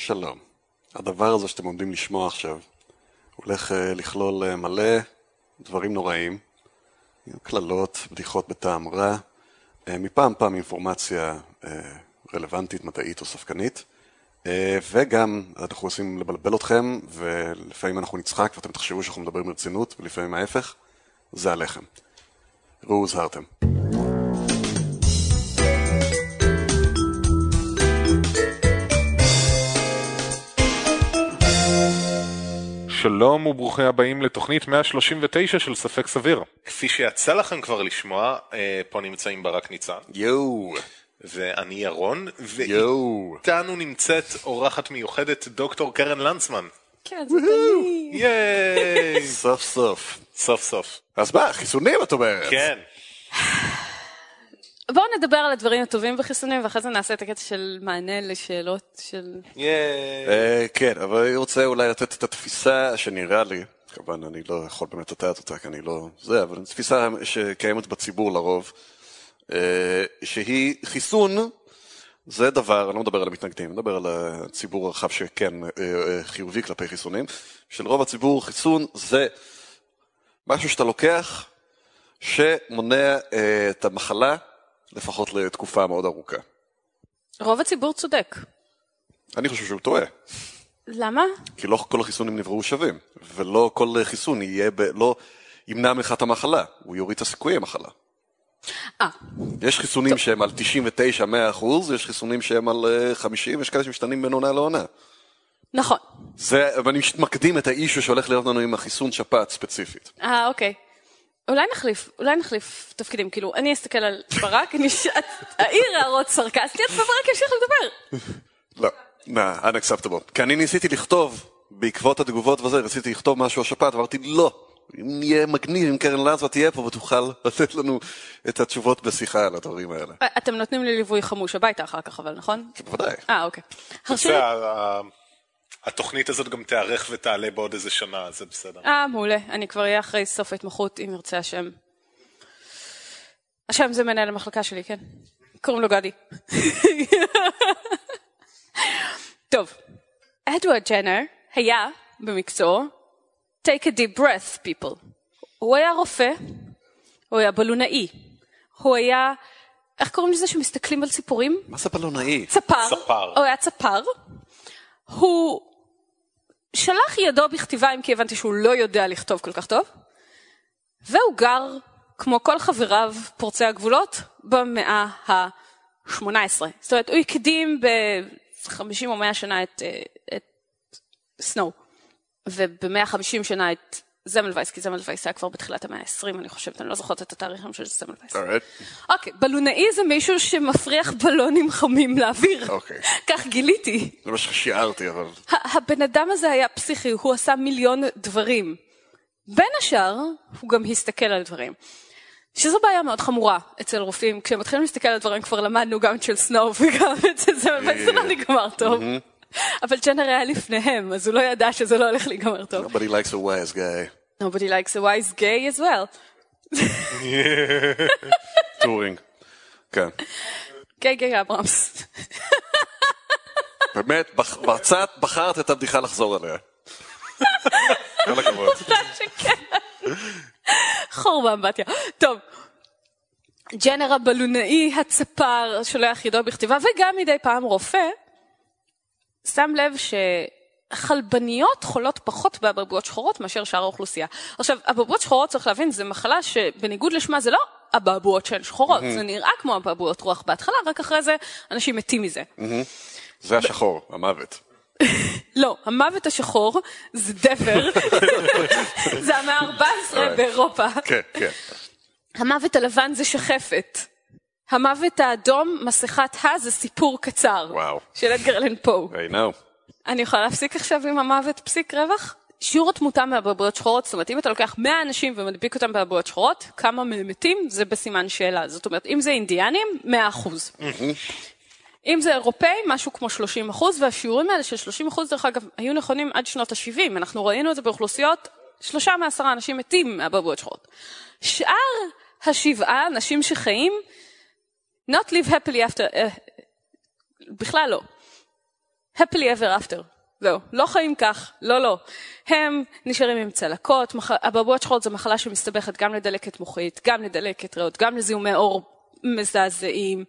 שלום. הדבר הזה שאתם עומדים לשמוע עכשיו הולך אה, לכלול אה, מלא דברים נוראים, קללות, בדיחות בטעם רע, אה, מפעם פעם אינפורמציה רלוונטית, מדעית או ספקנית, וגם אנחנו רוצים לבלבל אתכם, ולפעמים אנחנו נצחק ואתם תחשבו שאנחנו מדברים ברצינות, ולפעמים ההפך, זה עליכם. ראו הוזהרתם. שלום וברוכים הבאים לתוכנית 139 של ספק סביר. כפי שיצא לכם כבר לשמוע, אה, פה נמצאים ברק ניצן, יואו, ואני ירון. ואיתנו נמצאת אורחת מיוחדת דוקטור קרן לנצמן. כן, זאת אני. ייי! סוף סוף. סוף סוף. אז מה, חיסונים את אומרת? כן. בואו נדבר על הדברים הטובים בחיסונים, ואחרי זה נעשה את הקטע של מענה לשאלות של... אה, כן, אבל אני רוצה אולי לתת את התפיסה שנראה לי, כמובן אני לא יכול באמת לתת אותה כי אני לא זה, אבל תפיסה שקיימת בציבור לרוב, אה, שהיא חיסון זה דבר, אני לא מדבר על המתנגדים, אני מדבר על הציבור הרחב שכן אה, חיובי כלפי חיסונים, של רוב הציבור חיסון זה משהו שאתה לוקח שמונע את המחלה לפחות לתקופה מאוד ארוכה. רוב הציבור צודק. אני חושב שהוא טועה. למה? כי לא כל החיסונים נבראו שווים, ולא כל חיסון יהיה, ב... לא ימנע ממך את המחלה, הוא יוריד את הסיכויי המחלה. אה, יש חיסונים טוב. שהם על 99-100 אחוז, יש חיסונים שהם על אה, 50, יש כאלה שמשתנים בין עונה לעונה. נכון. זה, ואני מקדים את האישו שהולך להיות לנו עם החיסון שפעת ספציפית. אה, אוקיי. אולי נחליף, אולי נחליף תפקידים, כאילו, אני אסתכל על ברק, אני. אעיר הערות סרקסטיות, וברק ימשיך לדבר. לא, nah, unacceptable. כי אני ניסיתי לכתוב, בעקבות התגובות וזה, רציתי לכתוב משהו על שפעת, ואמרתי לא. אם יהיה מגניב, אם קרן לנצווה תהיה פה ותוכל לתת לנו את התשובות בשיחה על הדברים האלה. אתם נותנים לי ליווי חמוש הביתה אחר כך, אבל נכון? בוודאי. אה, אוקיי. הרשו לי... התוכנית הזאת גם תיארך ותעלה בעוד איזה שנה, זה בסדר. אה, מעולה. אני כבר אהיה אחרי סוף ההתמחות, אם ירצה השם. השם זה מנהל המחלקה שלי, כן? קוראים לו גדי. טוב, אדוארד ג'נר היה במקצועו take a deep breath people. הוא היה רופא, הוא היה בלונאי, הוא היה, איך קוראים לזה שמסתכלים על ציפורים? מה זה בלונאי? צפר. צפר. הוא היה צפר. הוא שלח ידו בכתיבה, אם כי הבנתי שהוא לא יודע לכתוב כל כך טוב, והוא גר, כמו כל חבריו פורצי הגבולות, במאה ה-18. זאת אומרת, הוא הקדים ב-50 או 100 שנה את, אה, את סנואו, וב-150 שנה את זמלווייס, כי זמלווייס היה כבר בתחילת המאה ה-20, אני חושבת, אני לא זוכרת את התאריכים של זמלווייס. אוקיי, בלונאי זה מישהו שמפריח בלונים חמים לאוויר. אוקיי. כך גיליתי. זה מה ששיערתי, אבל... הבן אדם הזה היה פסיכי, הוא עשה מיליון דברים. בין השאר, הוא גם הסתכל על דברים. שזו בעיה מאוד חמורה אצל רופאים, כשהם מתחילים להסתכל על דברים כבר למדנו גם את של סנואו וגם את זה, זה באמת זה לא נגמר טוב. אבל ג'נר היה לפניהם, אז הוא לא ידע שזה לא הולך להיגמר טוב. Nobody likes a wise guy. Nobody likes a wise gay as well. טורינג. כן. גיי גיי אברמס. באמת, בצעת בחרת את הבדיחה לחזור עליה. כל הכבוד. חור באמבטיה. טוב. ג'נר הבלונאי, הצפר, שולח ידו בכתיבה, וגם מדי פעם רופא, שם לב שחלבניות חולות פחות באבעבועות שחורות מאשר שאר האוכלוסייה. עכשיו, אבעבועות שחורות, צריך להבין, זו מחלה שבניגוד לשמה זה לא אבעבועות שהן שחורות, זה נראה כמו אבעבועות רוח בהתחלה, רק אחרי זה אנשים מתים מזה. זה השחור, המוות. לא, המוות השחור זה דבר, זה המאה ה-14 באירופה. כן, כן. המוות הלבן זה שחפת. המוות האדום, מסכת ה זה סיפור קצר. וואו. של אדגר אלן פו. I know. אני יכולה להפסיק עכשיו עם המוות פסיק רווח? שיעור התמותה מאבעבועות שחורות, זאת אומרת אם אתה לוקח 100 אנשים ומדביק אותם באבעבועות שחורות, כמה מהם מתים זה בסימן שאלה. זאת אומרת אם זה אינדיאנים, 100 אחוז. אם זה אירופאים, משהו כמו 30 אחוז, והשיעורים האלה של 30 אחוז דרך אגב היו נכונים עד שנות ה-70, אנחנו ראינו את זה באוכלוסיות, שלושה מעשרה אנשים מתים מאבעבועות שחורות. שאר השבעה אנשים שחיים, not live happily after, uh, בכלל לא. happily ever after. זהו, לא חיים כך, לא, לא. הם נשארים עם צלקות, מח... אבעבועות שחורות זו מחלה שמסתבכת גם לדלקת מוחית, גם לדלקת ריאות, גם לזיהומי עור מזעזעים.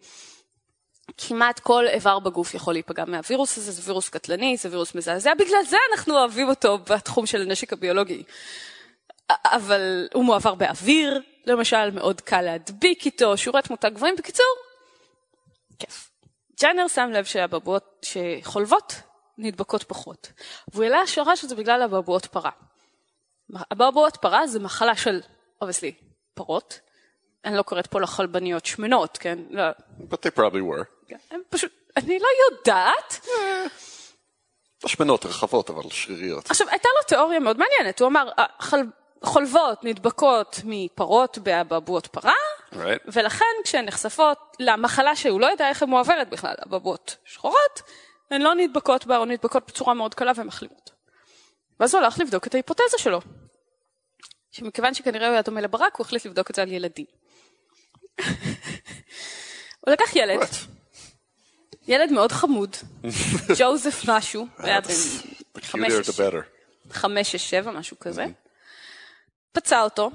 כמעט כל איבר בגוף יכול להיפגע מהווירוס הזה, זה וירוס קטלני, זה וירוס מזעזע, בגלל זה אנחנו אוהבים אותו בתחום של הנשק הביולוגי. אבל הוא מועבר באוויר, למשל, מאוד קל להדביק איתו, שיעורי תמותה גבוהים, בקיצור. ג'נר שם לב שהבנות שחולבות נדבקות פחות, והוא העלה השערה שזה בגלל אבעבועות פרה. אבעבועות פרה זה מחלה של, obviously, פרות. אני לא קוראת פה לחלבניות שמנות, כן? לא. But they probably were. הם פשוט, אני לא יודעת. השמנות רחבות אבל שריריות. עכשיו, הייתה לו תיאוריה מאוד מעניינת, הוא אמר, החל... חולבות נדבקות מפרות באבעבועות פרה, Right. ולכן כשהן נחשפות למחלה שהוא לא יודע איך היא מועברת בכלל, אבעבועות שחורות, הן לא נדבקות בה או נדבקות בצורה מאוד קלה ומחלימות. ואז הוא הלך לבדוק את ההיפותזה שלו. שמכיוון שכנראה הוא היה דומה לברק, הוא החליט לבדוק את זה על ילדים. הוא לקח ילד, What? ילד מאוד חמוד, ג'וזף משהו, היה בן חמש, שש- better. חמש, שש, שבע, משהו כזה. פצע אותו,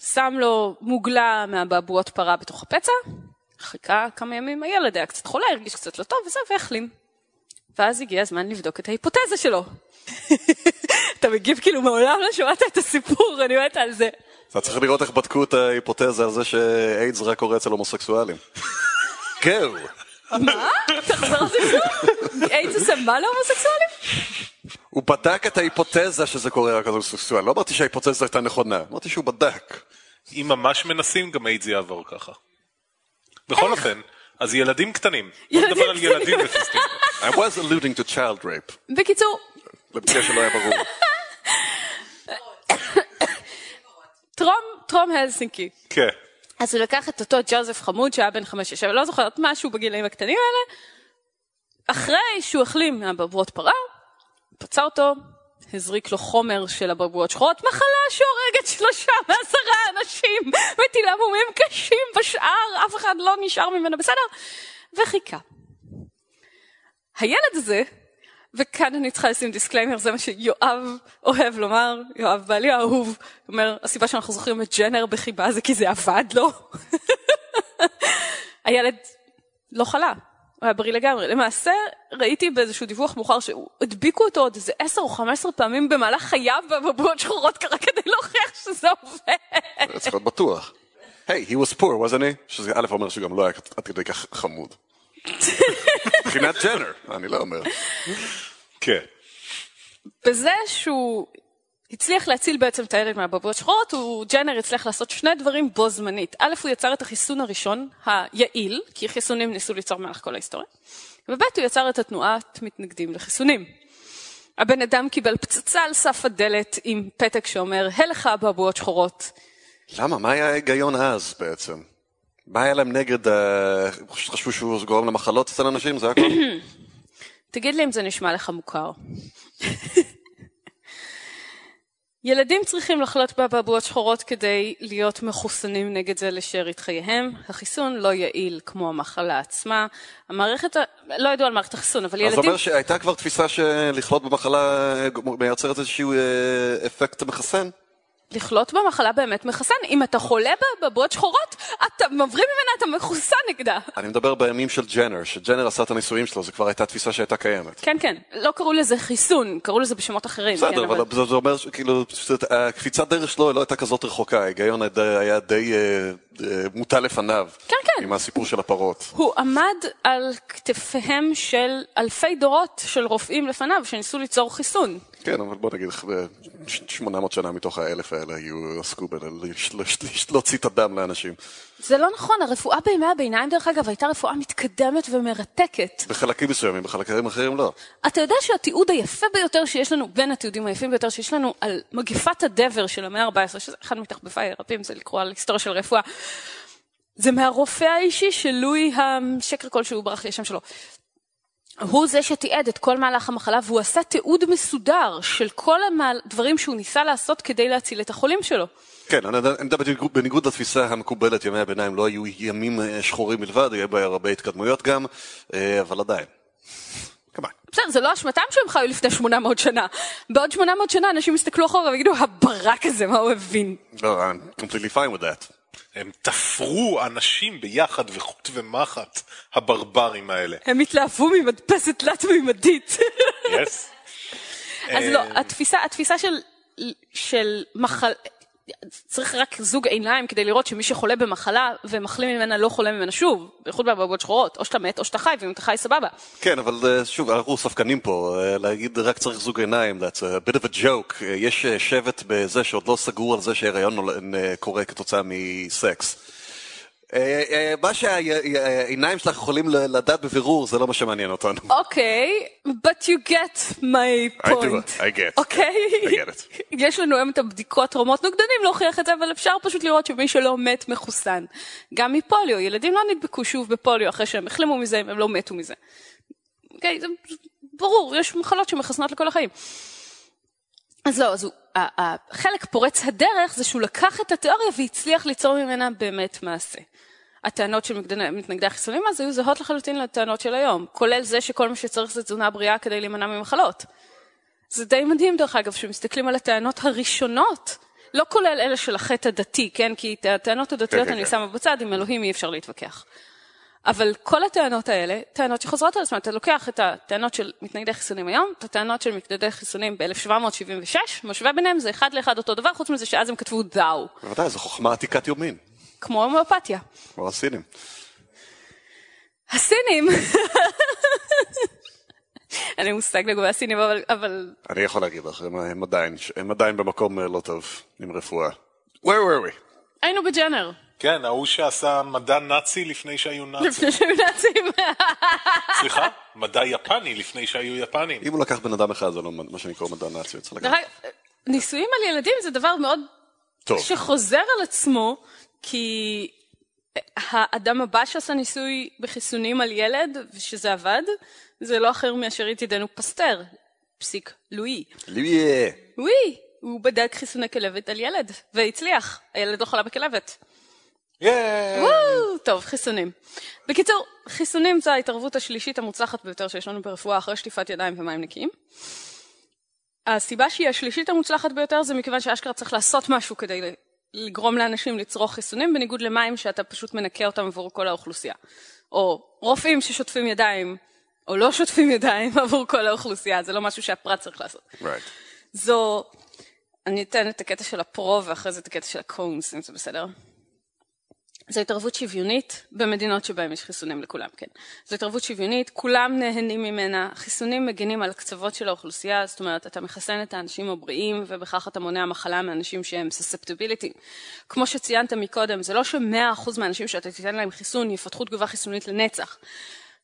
שם לו מוגלה מהבעבועות פרה בתוך הפצע, חיכה כמה ימים, הילד היה קצת חולה, הרגיש קצת לא טוב וזה, והחלים. ואז הגיע הזמן לבדוק את ההיפותזה שלו. אתה מגיב כאילו מעולם לא שמעת את הסיפור, אני מתה על זה. אתה צריך לראות איך בדקו את ההיפותזה על זה שאיידס רק קורה אצל הומוסקסואלים. גו! מה? תחזור על זה שוב? איידס עושה מה להומוסקסואלים? הוא בדק את ההיפותזה שזה קורה רק אצל הומוסקסואלים. לא אמרתי שההיפותזה הייתה נכונה, אמרתי שהוא בדק. אם ממש מנסים, גם איידס יעבור ככה. בכל אופן, אז ילדים קטנים. בוא ילדים נדבר על קטנים. ילדים. I was alluding to child rape. בקיצור, למקרה שלא היה ברור. טרום, טרום הלסינקי. כן. אז הוא לקח את אותו ג'וזף חמוד שהיה בן חמש שש, לא זוכרת משהו בגילאים הקטנים האלה, אחרי שהוא החלים מאבעבועות פרה, פצע אותו, הזריק לו חומר של אבעבועות שחורות, מחלה שהורגת שלושה מעשרה אנשים, מטילה מומים קשים בשאר, אף אחד לא נשאר ממנו בסדר, וחיכה. הילד הזה, וכאן אני צריכה לשים disclaimer, זה מה שיואב אוהב לומר, יואב בעלי האהוב, הוא אומר, הסיבה שאנחנו זוכרים את ג'נר בחיבה זה כי זה עבד לו. הילד לא חלה, הוא היה בריא לגמרי. למעשה, ראיתי באיזשהו דיווח מאוחר שהדביקו אותו עוד איזה 10 או 15 פעמים במהלך חייו בבבואות שחורות קרה כדי להוכיח שזה עובד. צריך להיות בטוח. היי, he was poor, wasn't he? שזה א' אומר שהוא גם לא היה עד כדי כך חמוד. מבחינת ג'נר, אני לא אומר. כן. בזה שהוא הצליח להציל בעצם את הילד מהבבואות שחורות, הוא, ג'נר הצליח לעשות שני דברים בו זמנית. א', הוא יצר את החיסון הראשון, היעיל, כי חיסונים ניסו ליצור במהלך כל ההיסטוריה, וב', הוא יצר את התנועת מתנגדים לחיסונים. הבן אדם קיבל פצצה על סף הדלת עם פתק שאומר, הלך אבעבועות שחורות. למה? מה היה ההיגיון אז בעצם? מה היה להם נגד, אה, חשבו שהוא גורם למחלות אצל אנשים? זה הכל? תגיד לי אם זה נשמע לך מוכר. ילדים צריכים לחלות באבעבועות שחורות כדי להיות מחוסנים נגד זה לשארית חייהם. החיסון לא יעיל כמו המחלה עצמה. המערכת, לא ידוע על מערכת החיסון, אבל אז זה ילדים... אומר שהייתה כבר תפיסה שלחלות במחלה אה, מייצרת איזשהו אה, אפקט מחסן? לחלות במחלה באמת מחסן. אם אתה חולה באבעבועות שחורות, אתה מבריא ממנה, אתה מחוסן נגדה. אני מדבר בימים של ג'נר, שג'נר עשה את הניסויים שלו, זו כבר הייתה תפיסה שהייתה קיימת. כן, כן. לא קראו לזה חיסון, קראו לזה בשמות אחרים. כן, בסדר, אבל זה אומר שכאילו, הקפיצת דרך שלו לא הייתה כזאת רחוקה, ההיגיון היה- די אה, אה, מוטל לפניו. כן, כן. עם הסיפור של הפרות. הוא עמד על כתפיהם של אלפי דורות של רופאים לפניו שניסו ליצור חיסון. כן, אבל בוא נגיד, 800 שנה מתוך האלף האלה היו עסקו בלהוציא את הדם לאנשים. זה לא נכון, הרפואה בימי הביניים דרך אגב הייתה רפואה מתקדמת ומרתקת. בחלקים מסוימים, בחלקים אחרים לא. אתה יודע שהתיעוד היפה ביותר שיש לנו, בין התיעודים היפים ביותר שיש לנו על מגיפת הדבר של המאה ה-14, שזה אחד מתחבפיי הרבים, זה לקרוא על היסטוריה של רפואה, זה מהרופא האישי של לואי השקר כלשהו, ברח לי השם שלו. הוא זה שתיעד את כל מהלך המחלה והוא עשה תיעוד מסודר של כל הדברים שהוא ניסה לעשות כדי להציל את החולים שלו. כן, אני יודע- בניגוד- לתפיסה המקובלת, ימי הביניים לא היו ימים אה, שחורים מלבד, היו בה הרבה התקדמויות גם, אה, אבל עדיין. בסדר, זה לא אשמתם שהם חיו לפני 800 שנה. בעוד 800 שנה אנשים יסתכלו אחורה ויגידו, הברק הזה, מה הוא הבין? לא, I'm completely fine with that. הם תפרו אנשים ביחד וחוט ומחט, הברברים האלה. הם התלהבו ממדפסת תלת-מימדית. יס? אז לא, התפיסה, התפיסה של, של מחל... צריך רק זוג עיניים כדי לראות שמי שחולה במחלה ומחלים ממנה לא חולה ממנה שוב, בייחוד באבעבועות שחורות, או שאתה מת או שאתה חי, ואם אתה חי סבבה. כן, אבל אה, שוב, אנחנו ספקנים פה, אה, להגיד רק צריך זוג עיניים, that's a bit of a joke. אה, יש שבט בזה שעוד לא סגרו על זה אה, קורה כתוצאה מסקס. אה, אה, מה שהעיניים שלך יכולים לדעת בבירור, זה לא מה שמעניין אותנו. אוקיי, but you get my I do, point. I get. אוקיי? I get it. יש לנו היום את הבדיקות תרומות נוגדנים להוכיח את זה, אבל אפשר פשוט לראות שמי שלא מת מחוסן. גם מפוליו, ילדים לא נדבקו שוב בפוליו אחרי שהם החלימו מזה, אם הם לא מתו מזה. אוקיי, זה ברור, יש מחלות שמחסנות לכל החיים. אז לא, אז הוא, החלק פורץ הדרך זה שהוא לקח את התיאוריה והצליח ליצור ממנה באמת מעשה. הטענות של מתנגדי החיסונים אז היו זהות לחלוטין לטענות של היום, כולל זה שכל מה שצריך זה תזונה בריאה כדי להימנע ממחלות. זה די מדהים דרך אגב, שמסתכלים על הטענות הראשונות, לא כולל אלה של החטא הדתי, כן? כי את הטענות הדתיות כן, אני כן. שמה בצד, עם אלוהים אי אפשר להתווכח. אבל כל הטענות האלה, טענות שחוזרות על עצמן, אתה לוקח את הטענות של מתנגדי חיסונים היום, את הטענות של מתנגדי חיסונים ב-1776, משווה ביניהם, זה אחד לאחד אותו דבר, חוץ מזה שאז הם כתבו דאו, בוודאי, זו חוכמה עתיקת יומין, כמו הומאופתיה. כמו הסינים. הסינים, אין לי מושג לגבי הסינים, אבל, אבל אני יכול להגיד לך, הם- הם עדיין, הם עדיין במקום אה, לא טוב עם רפואה. Where were we? היינו בג'נר, כן, ההוא שעשה מדע נאצי לפני שהיו נאצים. לפני שהיו נאצים. סליחה? מדע יפני לפני שהיו יפנים. אם הוא לקח בן אדם אחד, זה לא מה שאני קורא מדע נאצי, הוא צריך לקחת. אגב, ניסויים על ילדים זה דבר מאוד טוב. שחוזר על עצמו, כי האדם הבא שעשה ניסוי בחיסונים על ילד, ושזה עבד, זה לא אחר מאשר ידידנו פסטר, פסיק לואי. לי- וואי, הוא בדק חיסוני כלבת על ילד, והצליח. הילד לא חלה בכלבת. יאיי! וואו, טוב, חיסונים. בקיצור, חיסונים זו ההתערבות השלישית המוצלחת ביותר שיש לנו ברפואה אחרי שטיפת ידיים ומים נקיים. הסיבה שהיא השלישית המוצלחת ביותר זה מכיוון שאשכרה צריך לעשות משהו כדי לגרום לאנשים לצרוך חיסונים, בניגוד למים שאתה פשוט מנקה אותם עבור כל האוכלוסייה. או רופאים ששוטפים ידיים, או לא שוטפים ידיים עבור כל האוכלוסייה, זה לא משהו שהפרט צריך לעשות. Right. זו, אני אתן את הקטע של הפרו ואחרי זה את הקטע של הקונס, אם זה בסדר. זו התערבות שוויונית במדינות שבהן יש חיסונים לכולם, כן. זו התערבות שוויונית, כולם נהנים ממנה, חיסונים מגינים על קצוות של האוכלוסייה, זאת אומרת, אתה מחסן את האנשים הבריאים ובכך אתה מונע מחלה מאנשים שהם susceptibility. כמו שציינת מקודם, זה לא שמאה אחוז מהאנשים שאתה תיתן להם חיסון יפתחו תגובה חיסונית לנצח.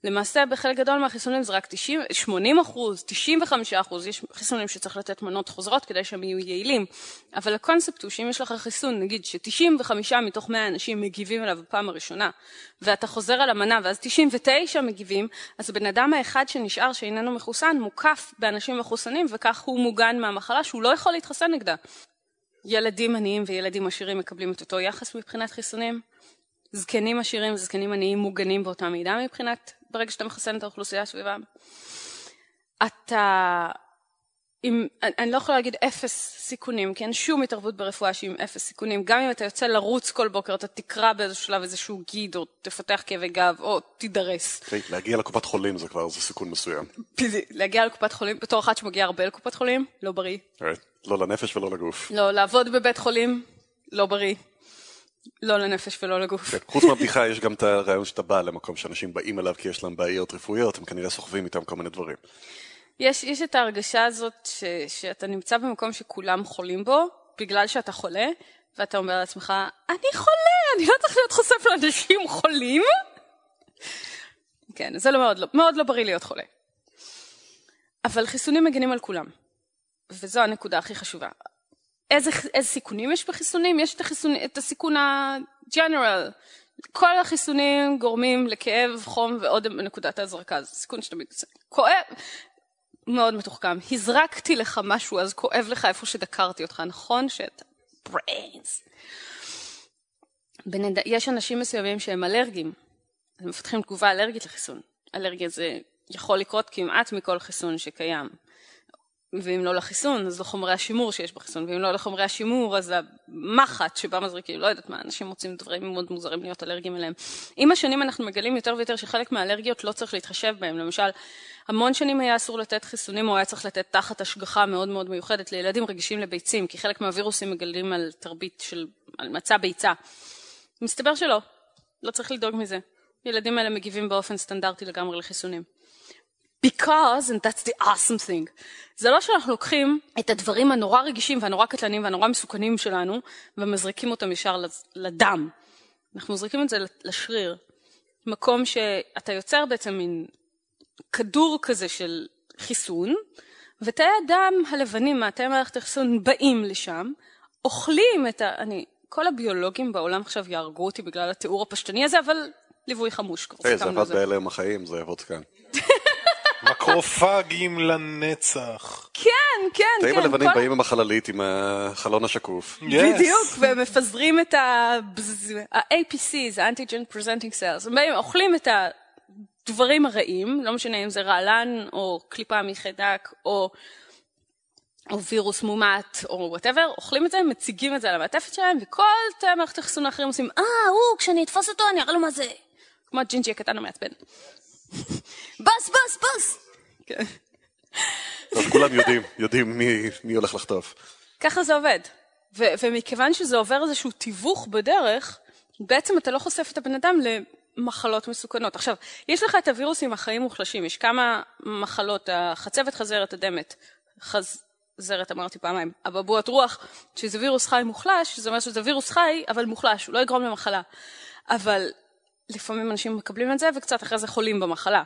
למעשה בחלק גדול מהחיסונים זה רק 90, 80 אחוז, 95 אחוז, יש חיסונים שצריך לתת מנות חוזרות כדי שהם יהיו יעילים, אבל הקונספט הוא שאם יש לך חיסון, נגיד ש-95 מתוך 100 אנשים מגיבים אליו בפעם הראשונה, ואתה חוזר על המנה ואז 99 מגיבים, אז הבן אדם האחד שנשאר שאיננו מחוסן מוקף באנשים מחוסנים וכך הוא מוגן מהמחלה שהוא לא יכול להתחסן נגדה. ילדים עניים וילדים עשירים מקבלים את אותו יחס מבחינת חיסונים, זקנים עשירים וזקנים עניים מוגנים באותה מידה מבחינת ברגע שאתה מחסן את האוכלוסייה סביבם. אתה, עם, אני, אני לא יכולה להגיד אפס סיכונים, כי אין שום התערבות ברפואה שהיא עם אפס סיכונים. גם אם אתה יוצא לרוץ כל בוקר, אתה תקרא באיזשהו שלב איזשהו גיד, או תפתח כאבי גב, או תידרס. אוקיי, להגיע לקופת חולים זה כבר, זה סיכון מסוים. להגיע לקופת חולים, בתור אחת שמגיעה הרבה לקופת חולים, לא בריא. Right. לא לנפש ולא לגוף. לא, לעבוד בבית חולים, לא בריא. לא לנפש ולא לגוף. כן, חוץ מהבדיחה יש גם את הרעיון שאתה בא למקום שאנשים באים אליו כי יש להם בעיות רפואיות, הם כנראה סוחבים איתם כל מיני דברים. יש, יש את ההרגשה הזאת ש, שאתה נמצא במקום שכולם חולים בו, בגלל שאתה חולה, ואתה אומר לעצמך, אני חולה, אני לא צריך להיות חושף לאנשים חולים. כן, זה לא מאוד, לא, מאוד לא בריא להיות חולה. אבל חיסונים מגינים על כולם, וזו הנקודה הכי חשובה. איזה, איזה סיכונים יש בחיסונים? יש את, החיסון, את הסיכון ה-general. כל החיסונים גורמים לכאב, חום ועוד נקודת ההזרקה, זה סיכון שתמיד כואב. מאוד מתוחכם. הזרקתי לך משהו, אז כואב לך איפה שדקרתי אותך, נכון? שאתה brains. בנד... יש אנשים מסוימים שהם אלרגיים, הם מפתחים תגובה אלרגית לחיסון. אלרגיה זה יכול לקרות כמעט מכל חיסון שקיים. ואם לא לחיסון, אז לחומרי השימור שיש בחיסון, ואם לא לחומרי השימור, אז למחט שבה מזריקים, לא יודעת מה, אנשים מוצאים דברים מאוד מוזרים להיות אלרגיים אליהם. עם השנים אנחנו מגלים יותר ויותר שחלק מהאלרגיות לא צריך להתחשב בהם, למשל, המון שנים היה אסור לתת חיסונים, או היה צריך לתת תחת השגחה מאוד מאוד מיוחדת לילדים רגישים לביצים, כי חלק מהווירוסים מגלים על תרבית של, על מצע ביצה. מסתבר שלא, לא צריך לדאוג מזה. ילדים האלה מגיבים באופן סטנדרטי לגמרי לחיסונים. Because, and that's the awesome thing, זה לא שאנחנו לוקחים את הדברים הנורא רגישים והנורא קטלניים והנורא מסוכנים שלנו ומזריקים אותם ישר לדם. אנחנו מזריקים את זה לשריר. מקום שאתה יוצר בעצם מין כדור כזה של חיסון, ותאי הדם הלבנים מהתאי מערכת החיסון באים לשם, אוכלים את ה... אני, כל הביולוגים בעולם עכשיו יהרגו אותי בגלל התיאור הפשטני הזה, אבל ליווי חמוש. זה עבד בהלם החיים, זה יעבוד כאן. מקרופגים לנצח. כן, כן, כן. תאים הלבנים באים עם החללית, עם החלון השקוף. בדיוק, והם מפזרים את ה-APCs, ה-Antigen Presenting Cells, הם באים, אוכלים את הדברים הרעים, לא משנה אם זה רעלן, או קליפה מחיידק, או... או וירוס מומת, או whatever, אוכלים את זה, מציגים את זה על המעטפת שלהם, וכל תאי מערכת החיסון האחרים עושים, אה, הוא, כשאני אתפוס אותו אני אראה לו מה זה. כמו הג'ינג'י הקטן המעצבן. בוס, בוס, בוס! כן. טוב, כולם יודעים, יודעים מי, מי הולך לחטוף. ככה זה עובד. ו- ומכיוון שזה עובר איזשהו תיווך בדרך, בעצם אתה לא חושף את הבן אדם למחלות מסוכנות. עכשיו, יש לך את הווירוסים החיים מוחלשים, יש כמה מחלות, החצבת חזרת אדמת, חזרת אמרתי פעמיים, אבעבועות רוח, שזה וירוס חי מוחלש, זה אומר שזה וירוס חי, אבל מוחלש, הוא לא יגרום למחלה. אבל לפעמים אנשים מקבלים את זה וקצת אחרי זה חולים במחלה.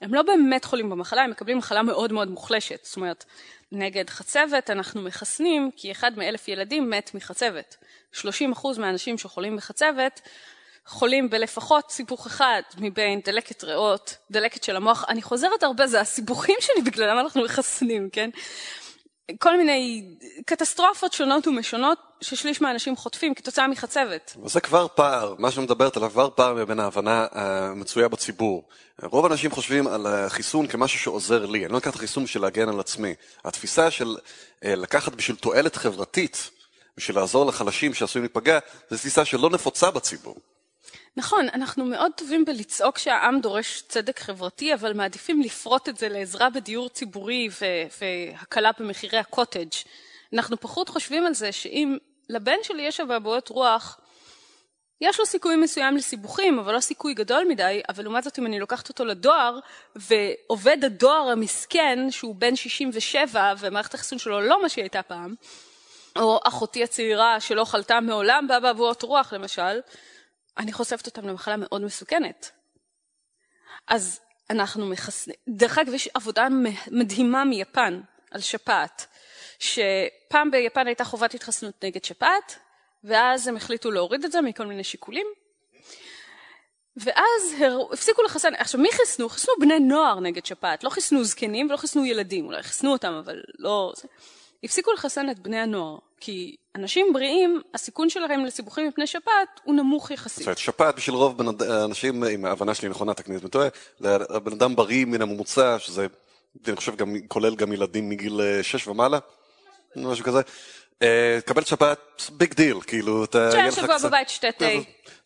הם לא באמת חולים במחלה, הם מקבלים מחלה מאוד מאוד מוחלשת. זאת אומרת, נגד חצבת אנחנו מחסנים כי אחד מאלף ילדים מת מחצבת. 30% מהאנשים שחולים בחצבת חולים בלפחות סיבוך אחד מבין דלקת ריאות, דלקת של המוח. אני חוזרת הרבה, זה הסיבוכים שלי בגללם אנחנו מחסנים, כן? כל מיני קטסטרופות שונות ומשונות ששליש מהאנשים חוטפים כתוצאה מחצבת. זה כבר פער, מה שמדברת עליו כבר פער בין ההבנה המצויה בציבור. רוב האנשים חושבים על החיסון כמשהו שעוזר לי, אני לא אקח את החיסון בשביל להגן על עצמי. התפיסה של אה, לקחת בשביל תועלת חברתית, בשביל לעזור לחלשים שעשויים להיפגע, זו תפיסה שלא נפוצה בציבור. נכון, אנחנו מאוד טובים בלצעוק שהעם דורש צדק חברתי, אבל מעדיפים לפרוט את זה לעזרה בדיור ציבורי והקלה במחירי הקוטג'. אנחנו פחות חושבים על זה שאם לבן שלי יש אבעבועות רוח, יש לו סיכוי מסוים לסיבוכים, אבל לא סיכוי גדול מדי, אבל לעומת זאת אם אני לוקחת אותו לדואר, ועובד הדואר המסכן, שהוא בן 67 ומערכת החיסון שלו לא מה שהיא הייתה פעם, או אחותי הצעירה שלא חלתה מעולם באבעבועות רוח למשל, אני חושפת אותם למחלה מאוד מסוכנת. אז אנחנו מחסנים, דרך אגב יש עבודה מדהימה מיפן על שפעת, שפעם ביפן הייתה חובת התחסנות נגד שפעת, ואז הם החליטו להוריד את זה מכל מיני שיקולים, ואז הפסיקו לחסן, עכשיו מי חיסנו? חיסנו בני נוער נגד שפעת, לא חיסנו זקנים ולא חיסנו ילדים, אולי חיסנו אותם אבל לא... הפסיקו לחסן את בני הנוער, כי אנשים בריאים, הסיכון שלהם לסיבוכים מפני שפעת הוא נמוך יחסית. זאת אומרת, שפעת בשביל רוב אנשים, אם ההבנה שלי נכונה, תקני את טועה, לבן אדם בריא מן הממוצע, שזה, אני חושב, גם, כולל גם ילדים מגיל 6 ומעלה, משהו כזה. קבל שפעת, big deal, כאילו, אתה... תשאר שבוע בבית תשתה תה.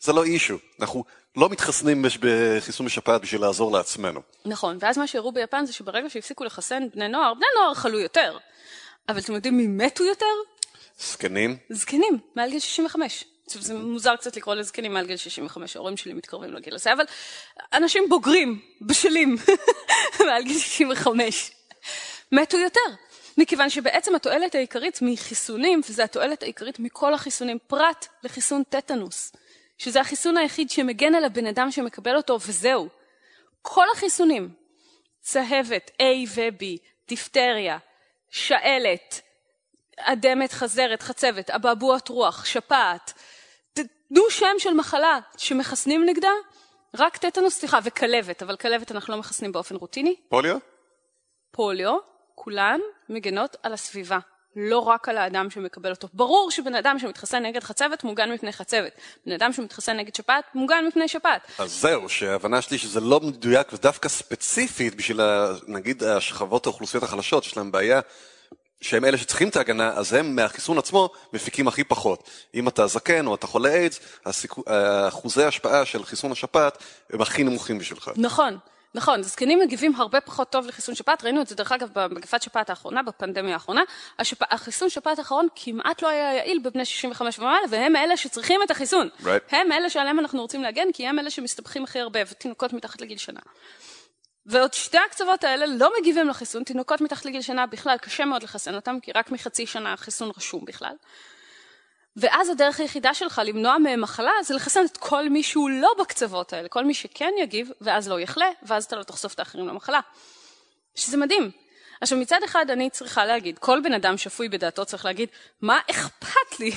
זה לא אישו, אנחנו לא מתחסנים בחיסון משפעת בשביל לעזור לעצמנו. נכון, ואז מה שהראו ביפן זה שברגע שהפסיקו לחסן בני נוער, בני נוער חלו יותר. אבל אתם יודעים מי מתו יותר? זקנים? זקנים, מעל גיל 65. עכשיו זה מוזר קצת לקרוא לזקנים מעל גיל 65, ההורים שלי מתקרבים לגיל הזה, אבל אנשים בוגרים, בשלים, מעל גיל 65, מתו יותר. מכיוון שבעצם התועלת העיקרית מחיסונים, וזו התועלת העיקרית מכל החיסונים, פרט לחיסון טטנוס, שזה החיסון היחיד שמגן על הבן אדם שמקבל אותו, וזהו. כל החיסונים, צהבת, A ו-B, דיפטריה, שעלת, אדמת, חזרת, חצבת, אבעבועות רוח, שפעת, תנו שם של מחלה שמחסנים נגדה, רק טטנוס, סליחה, וכלבת, אבל כלבת אנחנו לא מחסנים באופן רוטיני. פוליו? פוליו, כולן מגנות על הסביבה. לא רק על האדם שמקבל אותו. ברור שבן אדם שמתחסן נגד חצבת מוגן מפני חצבת. בן אדם שמתחסן נגד שפעת מוגן מפני שפעת. אז זהו, שההבנה שלי שזה לא מדויק ודווקא ספציפית בשביל, נגיד, השכבות האוכלוסיות החלשות, יש להם בעיה שהם אלה שצריכים את ההגנה, אז הם מהחיסון עצמו מפיקים הכי פחות. אם אתה זקן או אתה חולה איידס, הסיכו- אחוזי ההשפעה של חיסון השפעת הם הכי נמוכים בשבילך. נכון, נכון, זקנים מגיבים הרבה פחות טוב לחיסון שפעת, ראינו את זה דרך אגב במגפת שפעת האחרונה, בפנדמיה האחרונה, השפ... החיסון שפעת האחרון כמעט לא היה יעיל בבני 65 ומעלה, והם אלה שצריכים את החיסון. Right. הם אלה שעליהם אנחנו רוצים להגן, כי הם אלה שמסתבכים הכי הרבה, ותינוקות מתחת לגיל שנה. ועוד שתי הקצוות האלה לא מגיבים לחיסון, תינוקות מתחת לגיל שנה בכלל קשה מאוד לחסן אותם, כי רק מחצי שנה החיסון רשום בכלל. ואז הדרך היחידה שלך למנוע מהם מחלה זה לחסן את כל מי שהוא לא בקצוות האלה, כל מי שכן יגיב, ואז לא יחלה, ואז אתה לא תחשוף את האחרים למחלה. שזה מדהים. עכשיו מצד אחד אני צריכה להגיד, כל בן אדם שפוי בדעתו צריך להגיד, מה אכפת לי?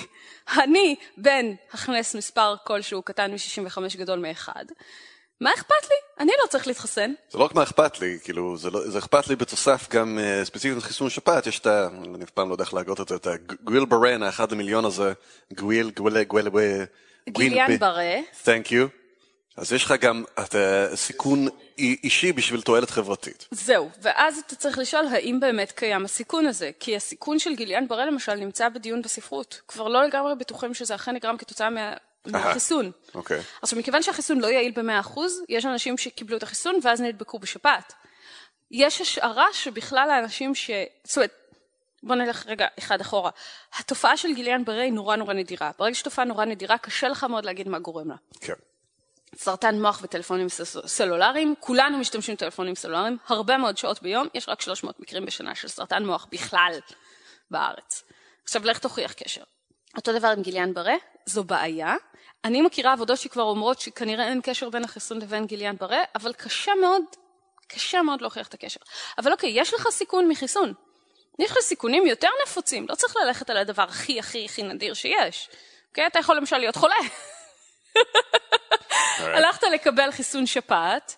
אני בן הכנס מספר כלשהו קטן מ-65 גדול מאחד. מה אכפת לי? אני לא צריך להתחסן. זה לא רק מה אכפת לי, כאילו, זה, לא, זה אכפת לי בנוסף גם uh, ספציפית לחיסון שפעת, יש את ה... אני אף פעם לא יודע איך להגות את זה, את הגיליאן ברה, האחד למיליון הזה, גוויל, גוויל, גוויל, גוויל, גיליאן ברה. Thank you. אז יש לך גם את הסיכון אישי בשביל תועלת חברתית. זהו, ואז אתה צריך לשאול האם באמת קיים הסיכון הזה, כי הסיכון של גיליאן ברה למשל נמצא בדיון בספרות. כבר לא לגמרי בטוחים שזה אכן נגרם כתוצאה מה... מהחיסון. אוקיי. עכשיו, מכיוון שהחיסון לא יעיל ב-100%, יש אנשים שקיבלו את החיסון ואז נדבקו בשפעת. יש השערה שבכלל האנשים ש... זאת אומרת, בוא נלך רגע אחד אחורה. התופעה של גיליאן ברה היא נורא נורא נדירה. ברגע שתופעה נורא נדירה, קשה לך מאוד להגיד מה גורם לה. כן. סרטן מוח וטלפונים סלולריים, כולנו משתמשים בטלפונים סלולריים, הרבה מאוד שעות ביום, יש רק 300 מקרים בשנה של סרטן מוח בכלל בארץ. עכשיו לך תוכיח קשר. אותו דבר עם גיליאן ברה, זו בעיה. אני מכירה עבודות שכבר אומרות שכנראה אין קשר בין החיסון לבין גיליאן ברה, אבל קשה מאוד, קשה מאוד להוכיח את הקשר. אבל אוקיי, יש לך סיכון מחיסון. יש לך סיכונים יותר נפוצים, לא צריך ללכת על הדבר הכי הכי הכי נדיר שיש. אוקיי, אתה יכול למשל להיות חולה. הלכת לקבל חיסון שפעת,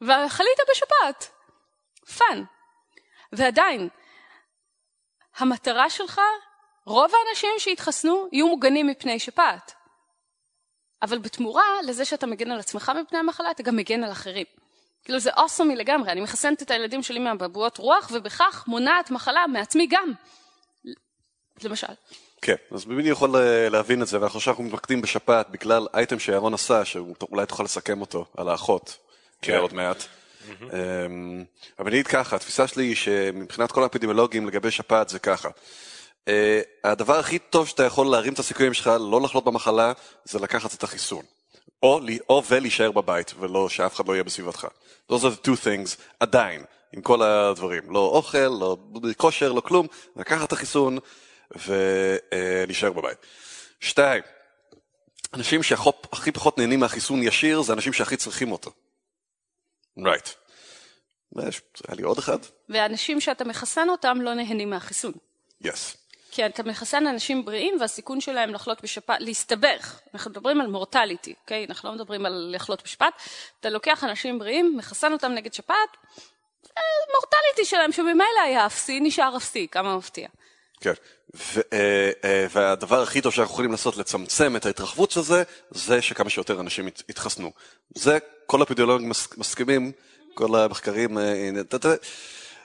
וחלית בשפעת. פאן. ועדיין, המטרה שלך, רוב האנשים שהתחסנו יהיו מוגנים מפני שפעת. אבל בתמורה לזה שאתה מגן על עצמך מפני המחלה, אתה גם מגן על אחרים. כאילו זה awesome י לגמרי, אני מחסנת את הילדים שלי מאבעבועות רוח, ובכך מונעת מחלה מעצמי גם. למשל. כן, אז אני יכול אה, להבין את זה, ואנחנו עכשיו מתמקדים בשפעת בגלל אייטם שירון עשה, שאולי תוכל לסכם אותו, על האחות, כן. עוד מעט. אמ, אבל אני אגיד ככה, התפיסה שלי היא שמבחינת כל האפידמיולוגים לגבי שפעת זה ככה. אה, הדבר הכי טוב שאתה יכול להרים את הסיכויים שלך לא לחלות במחלה, זה לקחת את החיסון. או, או ולהישאר בבית, ולא שאף אחד לא יהיה בסביבתך. Those are the two things, עדיין, עם כל הדברים. לא אוכל, לא כושר, לא כלום, לקחת את החיסון ולהישאר בבית. שתיים, אנשים שהכי פחות נהנים מהחיסון ישיר, זה אנשים שהכי צריכים אותו. Right. היה לי עוד אחד? ואנשים שאתה מחסן אותם לא נהנים מהחיסון. Yes. כי אתה מחסן אנשים בריאים והסיכון שלהם לחלות בשפעת, להסתבך. אנחנו מדברים על מורטליטי, אוקיי? אנחנו לא מדברים על לחלות בשפעת. אתה לוקח אנשים בריאים, מחסן אותם נגד שפעת, מורטליטי שלהם שממילא היה אפסי, נשאר אפסי, כמה מפתיע. כן. ו- אה, אה, והדבר הכי טוב שאנחנו יכולים לעשות לצמצם את ההתרחבות של זה, זה שכמה שיותר אנשים ית- יתחסנו. זה כל האפידמיולוגים מס- מסכימים, כל המחקרים...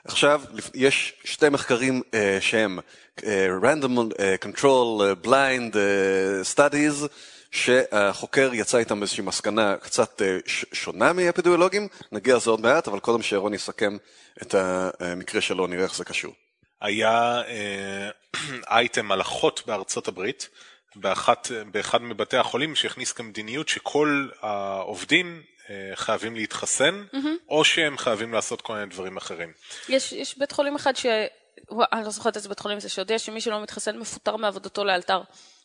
עכשיו, יש שתי מחקרים אה, שהם אה, random אה, control אה, blind אה, studies, שהחוקר יצא איתם באיזושהי מסקנה קצת ש- שונה מאפידמיולוגים, נגיע לזה עוד מעט, אבל קודם שירון יסכם את המקרה שלו, נראה איך זה קשור. היה אה, אייטם על אחות בארצות הברית, באחת, באחד מבתי החולים שהכניס כמדיניות שכל העובדים חייבים להתחסן, או שהם חייבים לעשות כל מיני דברים אחרים. יש, יש בית חולים אחד ש... אני לא זוכרת איזה בית חולים זה, שהודיע שמי שלא מתחסן מפוטר מעבודתו לאלתר.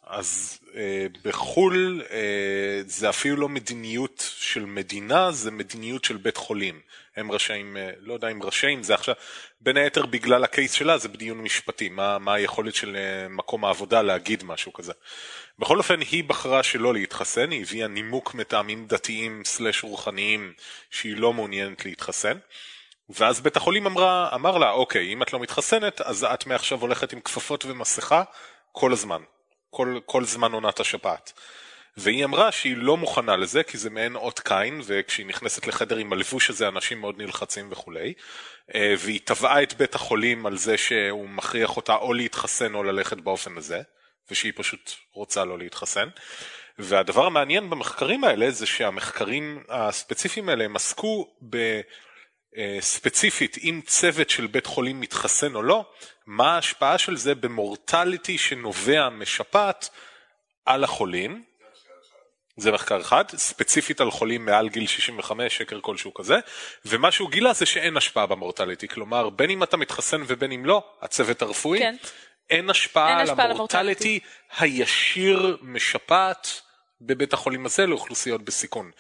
אז אה, בחו"ל אה, זה אפילו לא מדיניות של מדינה, זה מדיניות של בית חולים. הם רשאים, אה, לא יודע אם רשאים, זה עכשיו, בין היתר בגלל הקייס שלה זה בדיון משפטי, מה, מה היכולת של אה, מקום העבודה להגיד משהו כזה. בכל אופן, היא בחרה שלא להתחסן, היא הביאה נימוק מטעמים דתיים סלש רוחניים שהיא לא מעוניינת להתחסן. ואז בית החולים אמרה, אמר לה, אוקיי, אם את לא מתחסנת, אז את מעכשיו הולכת עם כפפות ומסכה כל הזמן, כל, כל זמן עונת השפעת. והיא אמרה שהיא לא מוכנה לזה, כי זה מעין אות קין, וכשהיא נכנסת לחדר עם הלבוש הזה, אנשים מאוד נלחצים וכולי. אה, והיא תבעה את בית החולים על זה שהוא מכריח אותה או להתחסן או ללכת באופן הזה, ושהיא פשוט רוצה לא להתחסן. והדבר המעניין במחקרים האלה זה שהמחקרים הספציפיים האלה הם עסקו. אה, ספציפית אם צוות של בית חולים מתחסן או לא, מה ההשפעה של זה במורטליטי שנובע משפעת על החולים. זה מחקר אחד, ספציפית על חולים מעל גיל 65, שקר כלשהו כזה, ומה שהוא גילה זה שאין השפעה במורטליטי, כלומר בין אם אתה מתחסן ובין אם לא, הצוות הרפואי, כן. אין השפעה אין על המורטליטי הישיר משפעת בבית החולים הזה לאוכלוסיות בסיכון.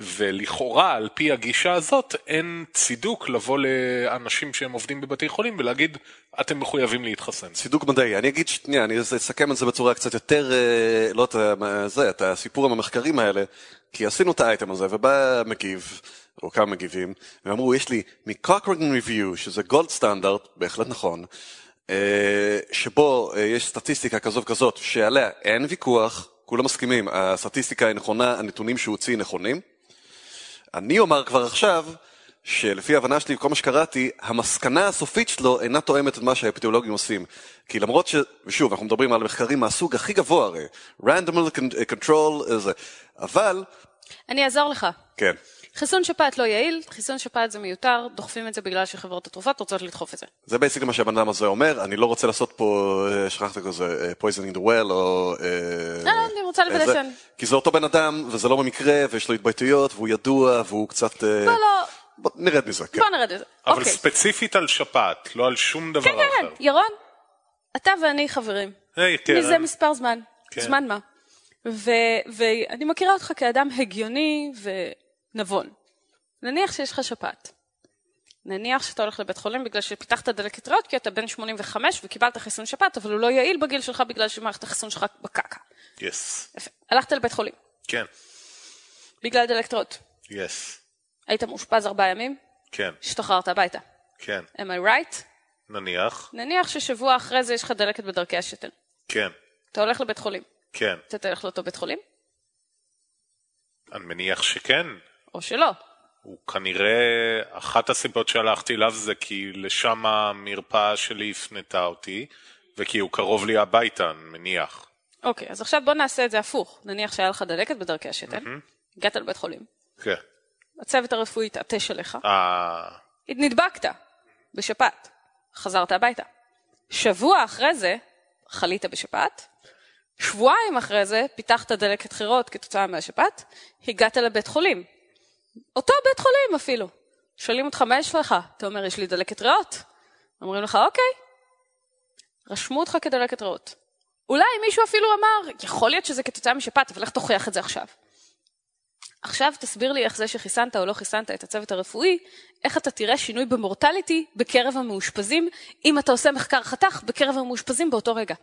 ולכאורה, על פי הגישה הזאת, אין צידוק לבוא לאנשים שהם עובדים בבתי חולים ולהגיד, אתם מחויבים להתחסן. צידוק מדעי. אני אגיד שנייה, אני אסכם את זה בצורה קצת יותר, אה, לא את זה, את הסיפור עם המחקרים האלה, כי עשינו את האייטם הזה, ובא מגיב, או כמה מגיבים, ואמרו, יש לי מ-Cochrane Review, שזה גולד סטנדרט, בהחלט נכון, אה, שבו אה, יש סטטיסטיקה כזאת וכזאת, שעליה אין ויכוח, כולם מסכימים, הסטטיסטיקה היא נכונה, הנתונים שהוא הוציא נכונים. אני אומר כבר עכשיו, שלפי ההבנה שלי וכל מה שקראתי, המסקנה הסופית שלו אינה תואמת את מה שהאפידמיולוגים עושים. כי למרות ש... ושוב, אנחנו מדברים על מחקרים מהסוג הכי גבוה הרי, random control, זה. אבל, אני אעזור לך. כן, חיסון שפעת לא יעיל, חיסון שפעת זה מיותר, דוחפים את זה בגלל שחברות התרופות רוצות לדחוף את זה. זה בעצם מה שהבן אדם הזה אומר, אני לא רוצה לעשות פה, אה, שכחת כזה, אה, poisoning the well, או... אה, לא, אני רוצה לוודא שאני- כי זה אותו בן אדם, וזה לא במקרה, ויש לו התבטאויות, והוא ידוע, והוא קצת... לא, לא, בוא נרד מזה, כן. בוא נרד לזה. אבל אוקיי. ספציפית על שפעת, לא על שום דבר כן, כן, אחר. כן, ירון, אתה ואני חברים. היי, קרן. מזה מספר זמן. כן. זמן מה. ו- ואני מכירה אותך כאדם הגיוני ונבון. נניח שיש לך שפעת. נניח שאתה הולך לבית חולים בגלל שפיתחת דלקת ריאות כי אתה בן 85 וקיבלת חיסון שפעת, אבל הוא לא יעיל בגיל שלך בגלל שמערכת החיסון שלך בקקה. יס. יפה. הלכת לבית חולים כן. בגלל דלקת ריאות. יס. היית מאושפז ארבעה ימים, כן. השתחררת הביתה. כן. am I right? נניח. נניח ששבוע אחרי זה יש לך דלקת בדרכי השתן. כן. אתה הולך לבית חולים. כן. אתה תלך לאותו בית חולים? אני מניח שכן. או שלא. הוא כנראה, אחת הסיבות שהלכתי אליו זה כי לשם המרפאה שלי הפנתה אותי, וכי הוא קרוב לי הביתה, אני מניח. אוקיי, אז עכשיו בוא נעשה את זה הפוך. נניח שהיה לך דלקת בדרכי השתן, הגעת לבית חולים, כן. הצוות הרפואי התעטש עליך, אה... נדבקת בשפעת, חזרת הביתה. שבוע אחרי זה חלית בשפעת, שבועיים אחרי זה פיתחת דלקת חירות כתוצאה מהשפעת, הגעת לבית חולים. אותו בית חולים אפילו. שואלים אותך מה יש לך? אתה אומר יש לי דלקת ריאות. אומרים לך אוקיי, רשמו אותך כדלקת ריאות. אולי מישהו אפילו אמר, יכול להיות שזה כתוצאה משפעת, אבל איך תוכיח את זה עכשיו? עכשיו תסביר לי איך זה שחיסנת או לא חיסנת את הצוות הרפואי, איך אתה תראה שינוי במורטליטי בקרב המאושפזים, אם אתה עושה מחקר חתך בקרב המאושפזים באותו רגע.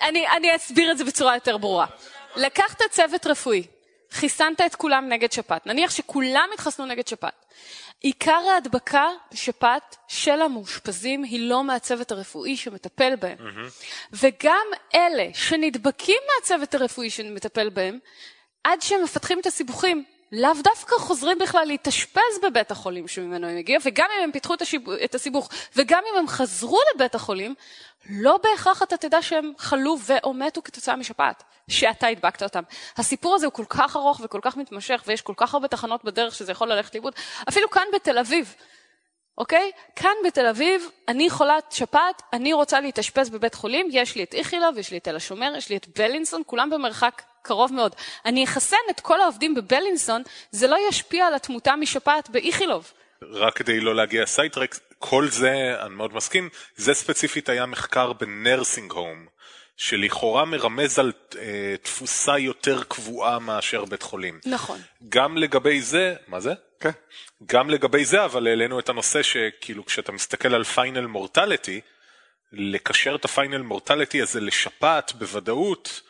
אני, אני אסביר את זה בצורה יותר ברורה. לקחת צוות רפואי, חיסנת את כולם נגד שפעת, נניח שכולם התחסנו נגד שפעת. עיקר ההדבקה בשפעת של המאושפזים היא לא מהצוות הרפואי שמטפל בהם. וגם אלה שנדבקים מהצוות הרפואי שמטפל בהם, עד שהם מפתחים את הסיבוכים, לאו דווקא חוזרים בכלל להתאשפז בבית החולים שממנו הם הגיעו, וגם אם הם פיתחו את, השיב... את הסיבוך, וגם אם הם חזרו לבית החולים, לא בהכרח אתה תדע שהם חלו ו/או מתו כתוצאה משפעת, שאתה הדבקת אותם. הסיפור הזה הוא כל כך ארוך וכל כך מתמשך, ויש כל כך הרבה תחנות בדרך שזה יכול ללכת לאיבוד. אפילו כאן בתל אביב, אוקיי? כאן בתל אביב, אני חולת שפעת, אני רוצה להתאשפז בבית חולים, יש לי את איכילוב, יש לי את תל השומר, יש לי את בלינסון, כולם במרחק קרוב מאוד. אני אחסן את כל העובדים בבלינסון, זה לא ישפיע על התמותה משפעת באיכילוב. רק כדי לא להגיע ל side tracks, כל זה, אני מאוד מסכים, זה ספציפית היה מחקר ב nursing home, שלכאורה מרמז על אה, תפוסה יותר קבועה מאשר בית חולים. נכון. גם לגבי זה, מה זה? כן. גם לגבי זה, אבל העלינו את הנושא שכאילו כשאתה מסתכל על final mortality, לקשר את ה final mortality הזה לשפעת בוודאות,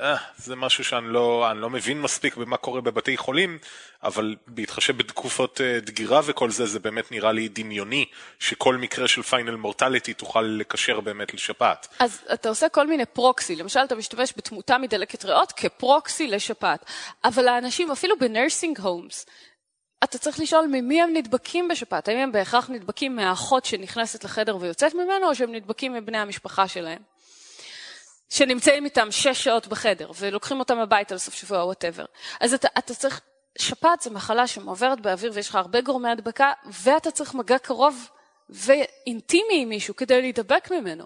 אה, זה משהו שאני לא, לא מבין מספיק במה קורה בבתי חולים, אבל בהתחשב בתקופות אה, דגירה וכל זה, זה באמת נראה לי דמיוני שכל מקרה של final mortality תוכל לקשר באמת לשפעת. אז אתה עושה כל מיני proxy, למשל אתה משתמש בתמותה מדלקת ריאות כ proxy לשפעת, אבל האנשים, אפילו ב nursing homes, אתה צריך לשאול ממי הם נדבקים בשפעת, האם הם בהכרח נדבקים מהאחות שנכנסת לחדר ויוצאת ממנו, או שהם נדבקים מבני המשפחה שלהם. שנמצאים איתם שש שעות בחדר, ולוקחים אותם הביתה לסוף שבוע, whatever. אז אתה, אתה צריך, שפעת זה מחלה שמועברת באוויר ויש לך הרבה גורמי הדבקה, ואתה צריך מגע קרוב ואינטימי עם מישהו כדי להידבק ממנו.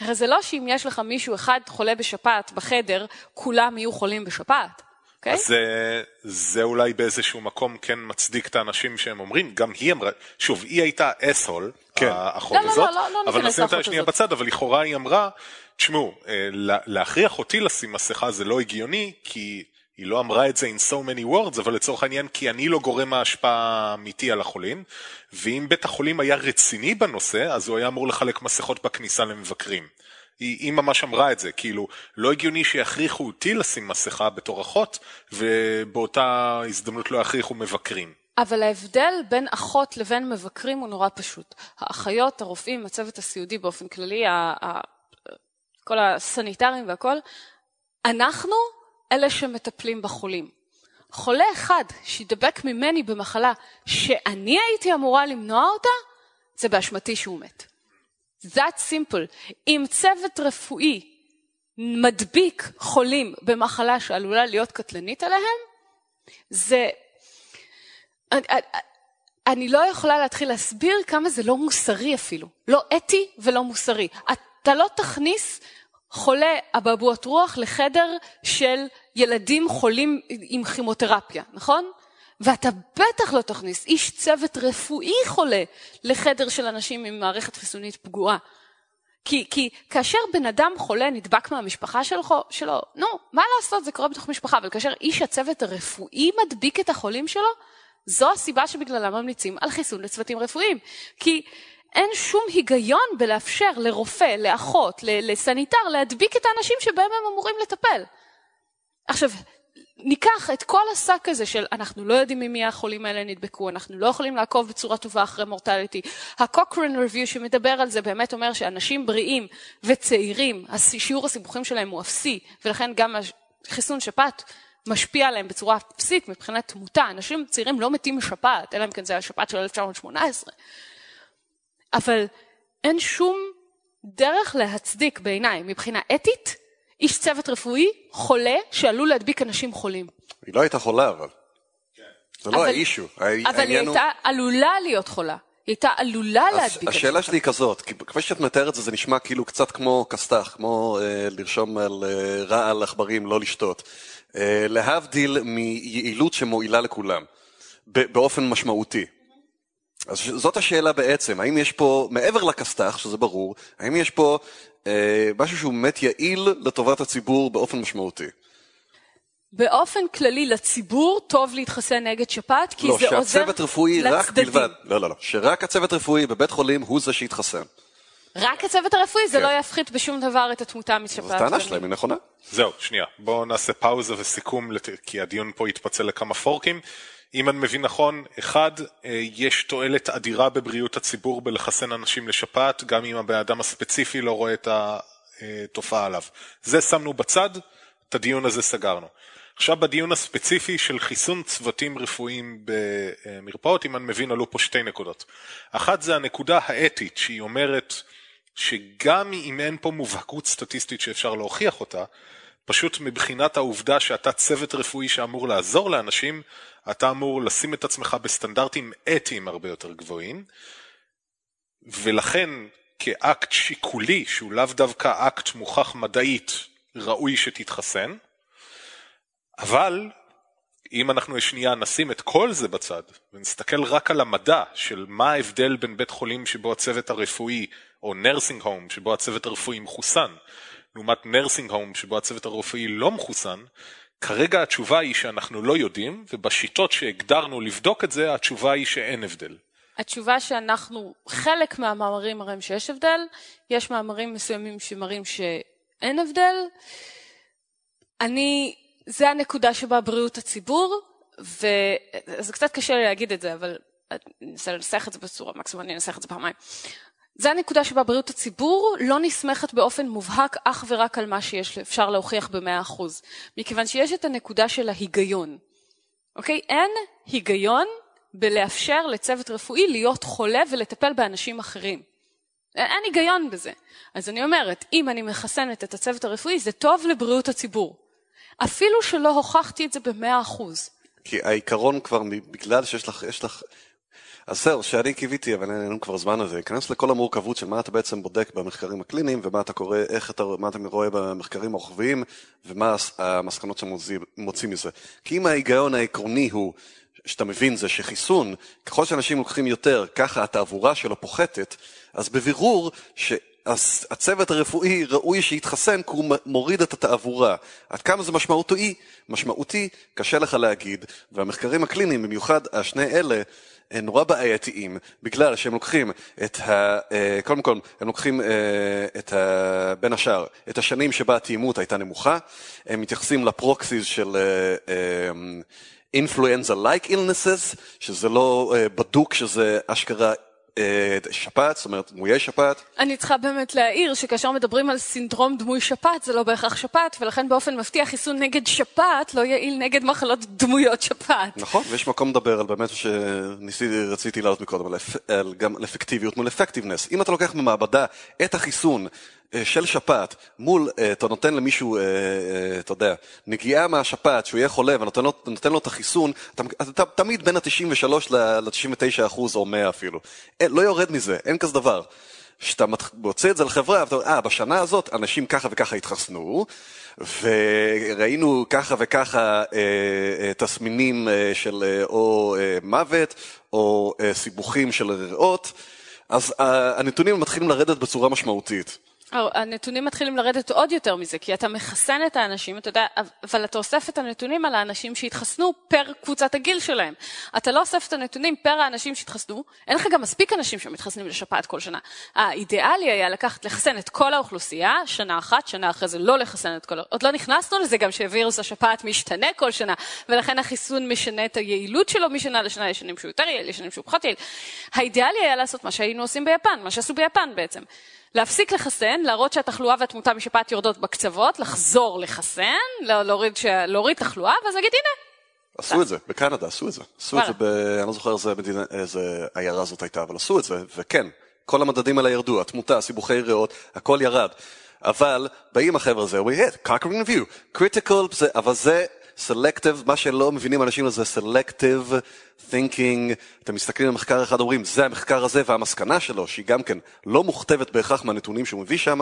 הרי זה לא שאם יש לך מישהו אחד חולה בשפעת בחדר, כולם יהיו חולים בשפעת. Okay? אוקיי? אז זה, זה אולי באיזשהו מקום כן מצדיק את האנשים שהם אומרים, גם היא אמרה, שוב, היא הייתה אסהול, כן. האחות לא, הזאת, לא, לא, לא, לא אבל נשים אותה שנייה בצד, אבל לכאורה היא אמרה, תשמעו, אה, להכריח אותי לשים מסכה זה לא הגיוני, כי היא לא אמרה את זה in so many words, אבל לצורך העניין, כי אני לא גורם ההשפעה האמיתי על החולים, ואם בית החולים היה רציני בנושא, אז הוא היה אמור לחלק מסכות בכניסה למבקרים. היא, היא ממש אמרה את זה, כאילו, לא הגיוני שיכריחו אותי לשים מסכה בתור אחות, ובאותה הזדמנות לא יכריחו מבקרים. אבל ההבדל בין אחות לבין מבקרים הוא נורא פשוט. האחיות, הרופאים, הצוות הסיעודי באופן כללי, כל הסניטרים והכל, אנחנו אלה שמטפלים בחולים. חולה אחד שידבק ממני במחלה שאני הייתי אמורה למנוע אותה, זה באשמתי שהוא מת. That simple. אם צוות רפואי מדביק חולים במחלה שעלולה להיות קטלנית עליהם, זה... אני, אני לא יכולה להתחיל להסביר כמה זה לא מוסרי אפילו. לא אתי ולא מוסרי. אתה לא תכניס חולה אבעבועות רוח לחדר של ילדים חולים עם כימותרפיה, נכון? ואתה בטח לא תכניס איש צוות רפואי חולה לחדר של אנשים עם מערכת חיסונית פגועה. כי, כי כאשר בן אדם חולה נדבק מהמשפחה שלו, שלו, נו, מה לעשות, זה קורה בתוך משפחה, אבל כאשר איש הצוות הרפואי מדביק את החולים שלו, זו הסיבה שבגללה ממליצים על חיסון לצוותים רפואיים. כי אין שום היגיון בלאפשר לרופא, לאחות, לסניטר, להדביק את האנשים שבהם הם אמורים לטפל. עכשיו, ניקח את כל השק הזה של אנחנו לא יודעים ממי החולים האלה נדבקו, אנחנו לא יכולים לעקוב בצורה טובה אחרי מורטליטי. הקוקרן ריוויו שמדבר על זה באמת אומר שאנשים בריאים וצעירים, שיעור הסיבוכים שלהם הוא אפסי, ולכן גם חיסון שפעת משפיע עליהם בצורה אפסית מבחינת תמותה. אנשים צעירים לא מתים משפעת, אלא אם כן זה השפעת של 1918. אבל אין שום דרך להצדיק בעיניי, מבחינה אתית, איש צוות רפואי חולה שעלול להדביק אנשים חולים. היא לא הייתה חולה אבל. זה לא האישו. אבל היא הייתה עלולה להיות חולה. היא הייתה עלולה להדביק. השאלה שלי היא כזאת, כפי שאת מתארת את זה, זה נשמע כאילו קצת כמו כסת"ח, כמו אה, לרשום על אה, רעל עכברים לא לשתות. אה, להבדיל מיעילות שמועילה לכולם, באופן משמעותי. אז זאת השאלה בעצם, האם יש פה, מעבר לכסת"ח, שזה ברור, האם יש פה אה, משהו שהוא באמת יעיל לטובת הציבור באופן משמעותי? באופן כללי לציבור טוב להתחסן נגד שפעת, כי לא, זה עוזר לצדדים. לא, שהצוות רפואי רק בלבד, לא, לא, לא, שרק הצוות רפואי בבית חולים הוא זה שיתחסן. רק הצוות הרפואי, כן. זה לא יפחית בשום דבר את התמותה משפעת. זו טענה שלהם, היא נכונה. זהו, שנייה, בואו נעשה פאוזה וסיכום, כי הדיון פה יתפצל לכמה פורקים. אם אני מבין נכון, אחד, אה, יש תועלת אדירה בבריאות הציבור בלחסן אנשים לשפעת, גם אם הבן אדם הספציפי לא רואה את התופעה עליו. זה שמנו בצד, את הדיון הזה סגרנו. עכשיו בדיון הספציפי של חיסון צוותים רפואיים במרפאות, אם אני מבין, עלו פה שתי נקודות. אחת זה הנקודה האתית, שהיא אומרת שגם אם אין פה מובהקות סטטיסטית שאפשר להוכיח אותה, פשוט מבחינת העובדה שאתה צוות רפואי שאמור לעזור לאנשים, אתה אמור לשים את עצמך בסטנדרטים אתיים הרבה יותר גבוהים, ולכן כאקט שיקולי, שהוא לאו דווקא אקט מוכח מדעית, ראוי שתתחסן, אבל אם אנחנו שנייה נשים את כל זה בצד, ונסתכל רק על המדע של מה ההבדל בין בית חולים שבו הצוות הרפואי, או nursing home שבו הצוות הרפואי מחוסן, לעומת nursing home שבו הצוות הרפואי לא מחוסן, כרגע התשובה היא שאנחנו לא יודעים, ובשיטות שהגדרנו לבדוק את זה, התשובה היא שאין הבדל. התשובה שאנחנו, חלק מהמאמרים מראים שיש הבדל, יש מאמרים מסוימים שמראים שאין הבדל. אני, זה הנקודה שבה בריאות הציבור, וזה קצת קשה לי להגיד את זה, אבל אני אנסה לנסח את זה בצורה, מקסימום אני אנסח את זה פעמיים. זה הנקודה שבה בריאות הציבור לא נסמכת באופן מובהק אך ורק על מה שיש, אפשר להוכיח במאה אחוז. מכיוון שיש את הנקודה של ההיגיון. אוקיי? אין היגיון בלאפשר לצוות רפואי להיות חולה ולטפל באנשים אחרים. אין היגיון בזה. אז אני אומרת, אם אני מחסנת את הצוות הרפואי, זה טוב לבריאות הציבור. אפילו שלא הוכחתי את זה במאה אחוז. כי העיקרון כבר, בגלל שיש לך, יש לך... אז זהו, שאני קיוויתי, אבל אין לנו כבר זמן לזה, להיכנס לכל המורכבות של מה אתה בעצם בודק במחקרים הקליניים, ומה אתה קורא, איך אתה, מה אתה רואה במחקרים הרוחביים, ומה המסקנות שמוצאים מזה. כי אם ההיגיון העקרוני הוא שאתה מבין זה שחיסון, ככל שאנשים לוקחים יותר, ככה התעבורה שלו פוחתת, אז בבירור שהצוות הרפואי ראוי שיתחסן כי הוא מוריד את התעבורה. עד כמה זה משמעותי? משמעותי, קשה לך להגיד, והמחקרים הקליניים, במיוחד השני אלה, נורא בעייתיים, בגלל שהם לוקחים את ה... אה, קודם כל, הם לוקחים אה, את ה... בין השאר, את השנים שבה התאימות הייתה נמוכה, הם מתייחסים לפרוקסיס של... אה, influenza-like illnesses, שזה לא בדוק שזה אשכרה שפעת, זאת אומרת דמויי שפעת. אני צריכה באמת להעיר שכאשר מדברים על סינדרום דמוי שפעת זה לא בהכרח שפעת, ולכן באופן מפתיע חיסון נגד שפעת לא יעיל נגד מחלות דמויות שפעת. נכון, ויש מקום לדבר על באמת שניסיתי, רציתי להעלות מקודם, על, על גם על אפקטיביות מול אפקטיבנס. אם אתה לוקח במעבדה את החיסון של שפעת מול, אה, אתה נותן למישהו, אה, אתה יודע, נגיעה מהשפעת, שהוא יהיה חולה ונותן לו, את החיסון, אתה, אתה תמיד בין ה-93 ל-99 אחוז או 100 אפילו. אין, לא יורד מזה, אין כזה דבר. כשאתה מוצא את זה לחברה, ואתה אומר, אה, בשנה הזאת אנשים ככה וככה התחסנו, וראינו ככה וככה אה, אה, תסמינים אה, של אה, או אה, מוות, או אה, סיבוכים של ריאות, אז אה, הנתונים מתחילים לרדת בצורה משמעותית. הנתונים מתחילים לרדת עוד יותר מזה, כי אתה מחסן את האנשים, אתה יודע, אבל אתה אוסף את הנתונים על האנשים שהתחסנו פר קבוצת הגיל שלהם. אתה לא אוסף את הנתונים פר האנשים שהתחסנו, אין לך גם מספיק אנשים שמתחסנים לשפעת כל שנה. האידיאלי היה לקחת, לחסן את כל האוכלוסייה, שנה אחת, שנה אחרי זה לא לחסן את כל... עוד לא נכנסנו לזה גם שווירוס השפעת משתנה כל שנה, ולכן החיסון משנה את היעילות שלו משנה לשנה, יש שנים שהוא יותר יעיל, יש שנים שהוא פחות יעיל. האידיאלי היה לעשות מה שהיינו עושים ביפן, מה שעשו ביפן בעצם. להפסיק לחסן, להראות שהתחלואה והתמותה משפעת יורדות בקצוות, לחזור לחסן, לא, להוריד, להוריד תחלואה, ואז להגיד הנה. עשו את זה, בקנדה עשו את זה. עשו את זה, ב... אני לא זוכר איזה, מדינה, איזה עיירה זאת הייתה, אבל עשו את זה, וכן, כל המדדים האלה ירדו, התמותה, סיבוכי ריאות, הכל ירד. אבל באים החבר'ה הזה, we hit, conquering view, critical, אבל זה סלקטיב, מה שלא מבינים אנשים זה סלקטיב thinking, אתם מסתכלים על מחקר אחד, אומרים, זה המחקר הזה, והמסקנה שלו, שהיא גם כן לא מוכתבת בהכרח מהנתונים שהוא מביא שם,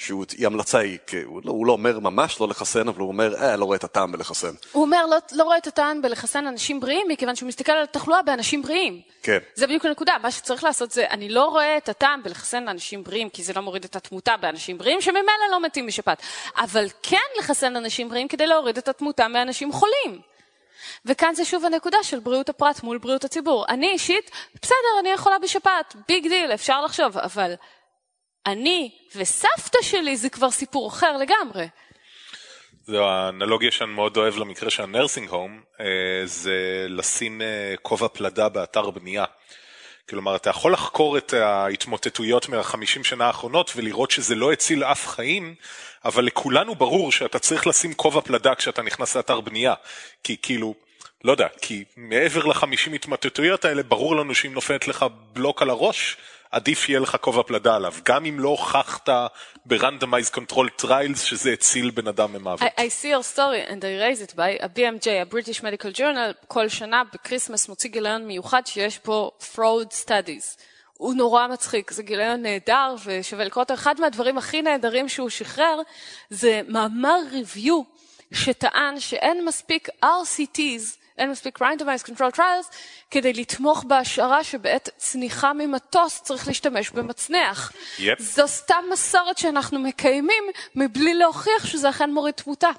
שהיא המלצה היא, הוא לא, הוא לא אומר ממש לא לחסן, אבל הוא אומר, אה, לא רואה את הטעם בלחסן. הוא אומר, לא, לא רואה את הטעם בלחסן אנשים בריאים, מכיוון שהוא מסתכל על התחלואה באנשים בריאים. כן. זה בדיוק הנקודה, מה שצריך לעשות זה, אני לא רואה את הטעם בלחסן אנשים בריאים, כי זה לא מוריד את התמותה באנשים בריאים, שממילא לא מתים משפעת. אבל כן לחסן אנשים בריאים כדי להוריד את התמותה מאנשים חולים. וכאן זה שוב הנקודה של בריאות הפרט מול בריאות הציבור. אני אישית, בסדר, אני אחלה בשפעת, big deal, אפשר לחשוב, אבל אני וסבתא שלי זה כבר סיפור אחר לגמרי. זו האנלוגיה שאני מאוד אוהב למקרה של ה nursing home, אה, זה לשים אה, כובע פלדה באתר בנייה. כלומר, אתה יכול לחקור את ההתמוטטויות מהחמישים שנה האחרונות ולראות שזה לא הציל אף חיים, אבל לכולנו ברור שאתה צריך לשים כובע פלדה כשאתה נכנס לאתר בנייה. כי כאילו, לא יודע, כי מעבר לחמישים התמוטטויות האלה, ברור לנו שאם נופלת לך בלוק על הראש, עדיף יהיה לך כובע פלדה עליו, גם אם לא הוכחת ב-randomized control trials שזה הציל בן אדם ממוות. I, I see your story and I raise it by a BMJ, a British Medical Journal, כל שנה בקריסמס מוציא גיליון מיוחד שיש בו fraud studies. הוא נורא מצחיק, זה גיליון נהדר ושווה לקרוא אותו. אחד מהדברים הכי נהדרים שהוא שחרר זה מאמר ריוויו שטען שאין מספיק RCTs אין מספיק randomized control trials כדי לתמוך בהשערה שבעת צניחה ממטוס צריך להשתמש במצנח. Yep. זו סתם מסורת שאנחנו מקיימים מבלי להוכיח שזה אכן מוריד תמותה.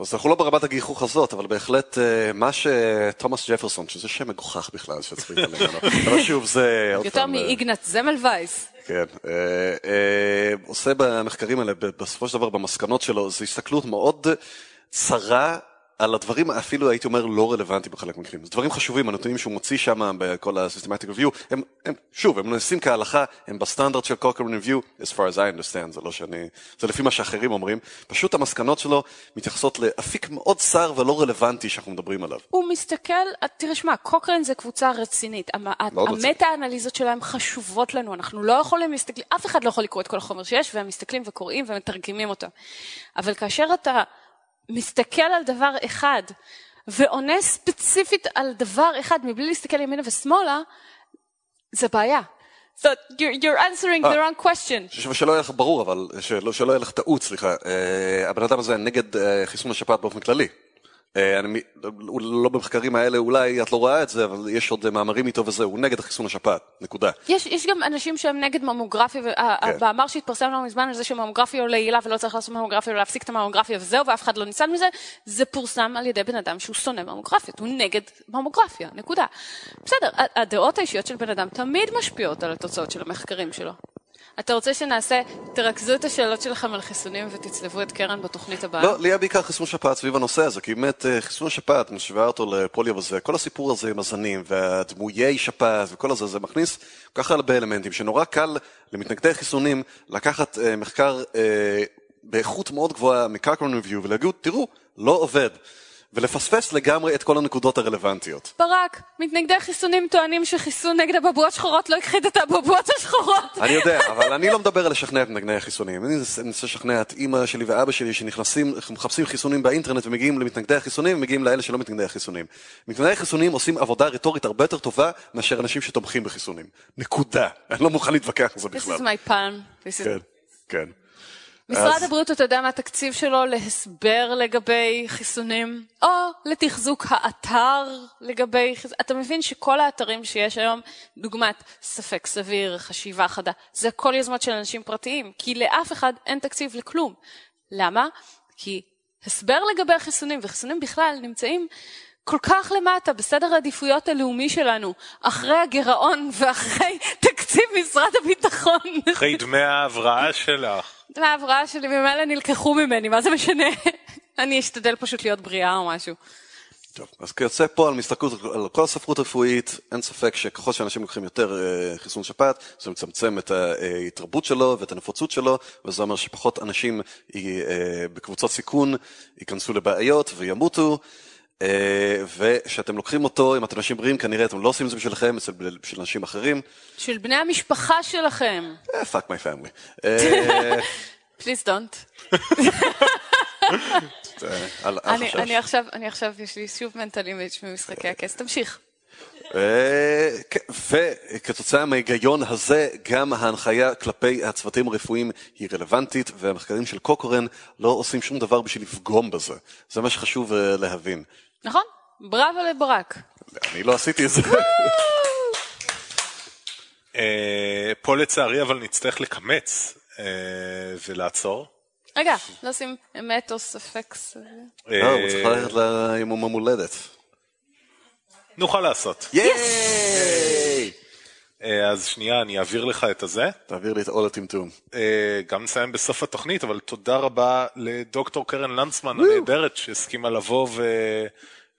אז אנחנו לא ברמת הגיחוך הזאת, אבל בהחלט אה, מה שתומאס ג'פרסון, שזה שם מגוחך בכלל שצריך להתעלם ממנו, אבל שוב זה... יותר מאיגנץ זמל וייס. כן, אה, אה, עושה במחקרים האלה, בסופו של דבר במסקנות שלו, זו הסתכלות מאוד צרה על הדברים אפילו הייתי אומר לא רלוונטיים בחלק מהמקרים. זה דברים חשובים, הנתונים שהוא מוציא שם בכל ה-systematic review, הם, הם, שוב, הם נעשים כהלכה, הם בסטנדרט של Cochrane review, as far as I understand, זה לא שאני, זה לפי מה שאחרים אומרים, פשוט המסקנות שלו מתייחסות לאפיק מאוד צר ולא רלוונטי שאנחנו מדברים עליו. הוא מסתכל, תראה שמע, קוקרן זה קבוצה רצינית. המטה-אנליזות שלהם חשובות לנו, אנחנו לא יכולים להסתכל, אף אחד לא יכול לקרוא את כל החומר שיש, והם מסתכלים וקוראים ומתרגמים אותו. אבל כאשר אתה מסתכל על דבר אחד ועונה ספציפית על דבר אחד מבלי להסתכל ימינה ושמאלה, זה בעיה. So you're, you're answering the wrong question. ש- שלא יהיה לך ברור, אבל שלא, שלא יהיה לך טעות, סליחה. אה, הבן אדם הזה נגד אה, חיסון השפעת באופן כללי. אה, אני, מ- לא במחקרים האלה אולי את לא רואה את זה, אבל יש עוד מאמרים איתו וזה, הוא נגד חיסון השפעת, נקודה. יש, יש גם אנשים שהם נגד ממוגרפיה, והמאמר שהתפרסם לא מזמן על זה שממוגרפיה לא יעילה ולא צריך לעשות ממוגרפיה ולהפסיק את הממוגרפיה וזהו, ואף אחד לא ניצל מזה, זה פורסם על ידי בן אדם שהוא שונא ממוגרפיות, הוא נגד ממוגרפיה, נקודה. בסדר, הדעות האישיות של בן אדם תמיד משפיעות על התוצאות של המחקרים שלו. אתה רוצה שנעשה, תרכזו את השאלות שלכם על חיסונים ותצלבו את קרן בתוכנית הבאה? לא, לי היה בעיקר חיסון שפעת סביב הנושא הזה, כי באמת אה, חיסון השפעת, משווה אותו לפוליו וזה, כל הסיפור הזה עם הזנים והדמויי שפעת וכל הזה, זה מכניס כל כך הרבה אלמנטים, שנורא קל למתנגדי חיסונים לקחת אה, מחקר אה, באיכות מאוד גבוהה מקרקרון ריוויו ולהגיד, תראו, לא עובד. ולפספס לגמרי את כל הנקודות הרלוונטיות. ברק, מתנגדי חיסונים טוענים שחיסון נגד הבבואות שחורות לא הכחיד את הבבואות השחורות. אני יודע, אבל אני לא מדבר על לשכנע את מתנגדי החיסונים. אני מנסה לשכנע את אימא שלי ואבא שלי שנכנסים, מחפשים חיסונים באינטרנט ומגיעים למתנגדי החיסונים ומגיעים לאלה שלא מתנגדי החיסונים. מתנגדי החיסונים עושים עבודה רטורית הרבה יותר טובה מאשר אנשים שתומכים בחיסונים. נקודה. אני לא מוכן להתווכח על זה This בכלל. is my pan. This is... כן, כן. משרד אז- הבריאות, אתה יודע מה התקציב שלו להסבר לגבי חיסונים, או לתחזוק האתר לגבי חיסונים. אתה מבין שכל האתרים שיש היום, דוגמת ספק סביר, חשיבה חדה, זה הכל יוזמות של אנשים פרטיים, כי לאף אחד אין תקציב לכלום. למה? כי הסבר לגבי החיסונים, וחיסונים בכלל נמצאים כל כך למטה בסדר העדיפויות הלאומי שלנו, אחרי הגירעון ואחרי תקציב משרד הביטחון. אחרי דמי ההבראה שלך. דמי ההבראה שלי ממילא נלקחו ממני, מה זה משנה? אני אשתדל פשוט להיות בריאה או משהו. טוב, אז כיוצא פה על מסתכלות על כל הספרות הרפואית, אין ספק שככל שאנשים לוקחים יותר אה, חיסון שפעת, זה מצמצם את ההתרבות שלו ואת הנפוצות שלו, וזה אומר שפחות אנשים אה, בקבוצות סיכון ייכנסו לבעיות וימותו. אה, ושאתם לוקחים אותו, אם אתם אנשים בריאים, כנראה אתם לא עושים את זה בשבילכם, אצל בשביל אנשים אחרים. של בני המשפחה שלכם. אה, fuck my family. אה, Please don't. אני, עכשיו, אני עכשיו, יש לי שוב mental image ממשחקי הכס. תמשיך. כן, וכתוצאה מההיגיון הזה, גם ההנחיה כלפי הצוותים הרפואיים היא רלוונטית, והמחקרים של קוקריין לא עושים שום דבר בשביל לפגום בזה. זה מה שחשוב להבין. נכון? בראבו לברק. אני לא עשיתי את זה. אה, פה לצערי אבל נצטרך לקמץ אה, ולעצור. רגע, לא עושים אמת או ספק סביר. אה, הוא צריך ללכת ליום המולדת. נוכל לעשות. ייי! אה, אז שנייה, אני אעביר לך את הזה. תעביר לי את עול הטמטום. אה, גם נסיים בסוף התוכנית, אבל תודה רבה לדוקטור קרן לנדסמן הנהדרת שהסכימה לבוא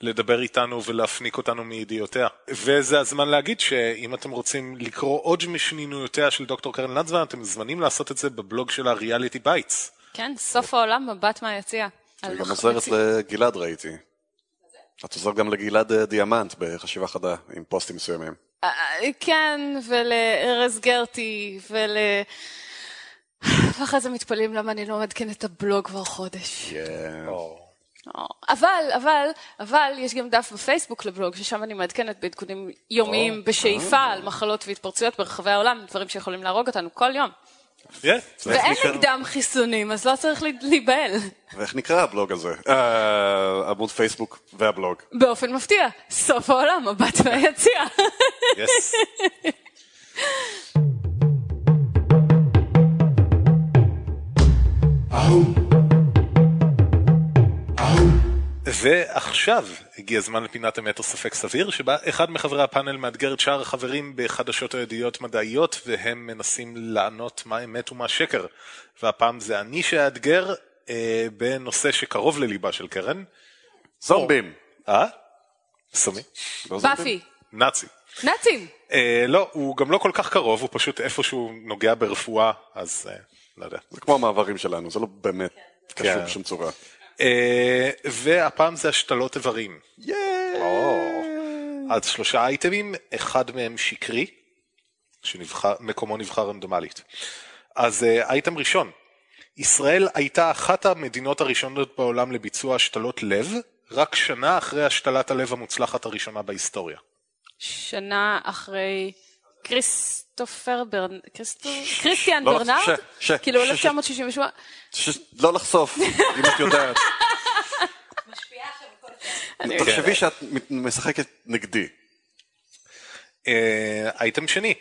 ולדבר איתנו ולפנק אותנו מידיעותיה. וזה הזמן להגיד שאם אתם רוצים לקרוא עוד משנינויותיה של דוקטור קרן לנדסמן, אתם מוזמנים לעשות את זה בבלוג של ה Reality Bites. כן, סוף העולם, מבט מהיציע. היא על גם עוזרת לגלעד ראיתי. את עוזרת גם לגלעד אה, דיאמנט בחשיבה חדה, עם פוסטים מסוימים. אה, כן, ולארז גרטי, ול... ואחרי זה מתפלאים למה אני לא מעדכנת את הבלוג כבר חודש. כן. אבל, אבל, אבל יש גם דף בפייסבוק לבלוג, ששם אני מעדכנת בעדכונים יומיים בשאיפה על מחלות והתפרצויות ברחבי העולם, דברים שיכולים להרוג אותנו כל יום. Yeah. ואין? נגדם חיסונים, אז לא צריך לה- להיבהל. ואיך נקרא הבלוג הזה? אה, עמוד פייסבוק והבלוג. באופן מפתיע, סוף העולם, מבט מהיציע. Yes. ועכשיו הגיע הזמן לפינת אמת או ספק סביר, שבה אחד מחברי הפאנל מאתגר את שאר החברים בחדשות או ידיעות מדעיות, והם מנסים לענות מה אמת ומה שקר. והפעם זה אני שאאתגר, אה, בנושא שקרוב לליבה של קרן. זומבים. אה? סמי? לא זומבים? באפי. נאצי. נאצים. אה, לא, הוא גם לא כל כך קרוב, הוא פשוט איפשהו נוגע ברפואה, אז אה, לא יודע. זה כמו המעברים שלנו, זה לא באמת קשור כן. בשום צורה. אה, והפעם זה השתלות איברים. אז שלושה אייטמים, אחד מהם שקרי, שמקומו נבחר רנדומלית. אז אה, אייטם ראשון, ישראל הייתה אחת המדינות הראשונות בעולם לביצוע השתלות לב, רק שנה אחרי השתלת הלב המוצלחת הראשונה בהיסטוריה. שנה אחרי כריסטופר ברנ... כריסטיאן לא? ש- ש- כאילו ש- ש- 1968? ש- לא לחשוף, אם את יודעת. תחשבי שאת משחקת נגדי. אה, אייטם שני,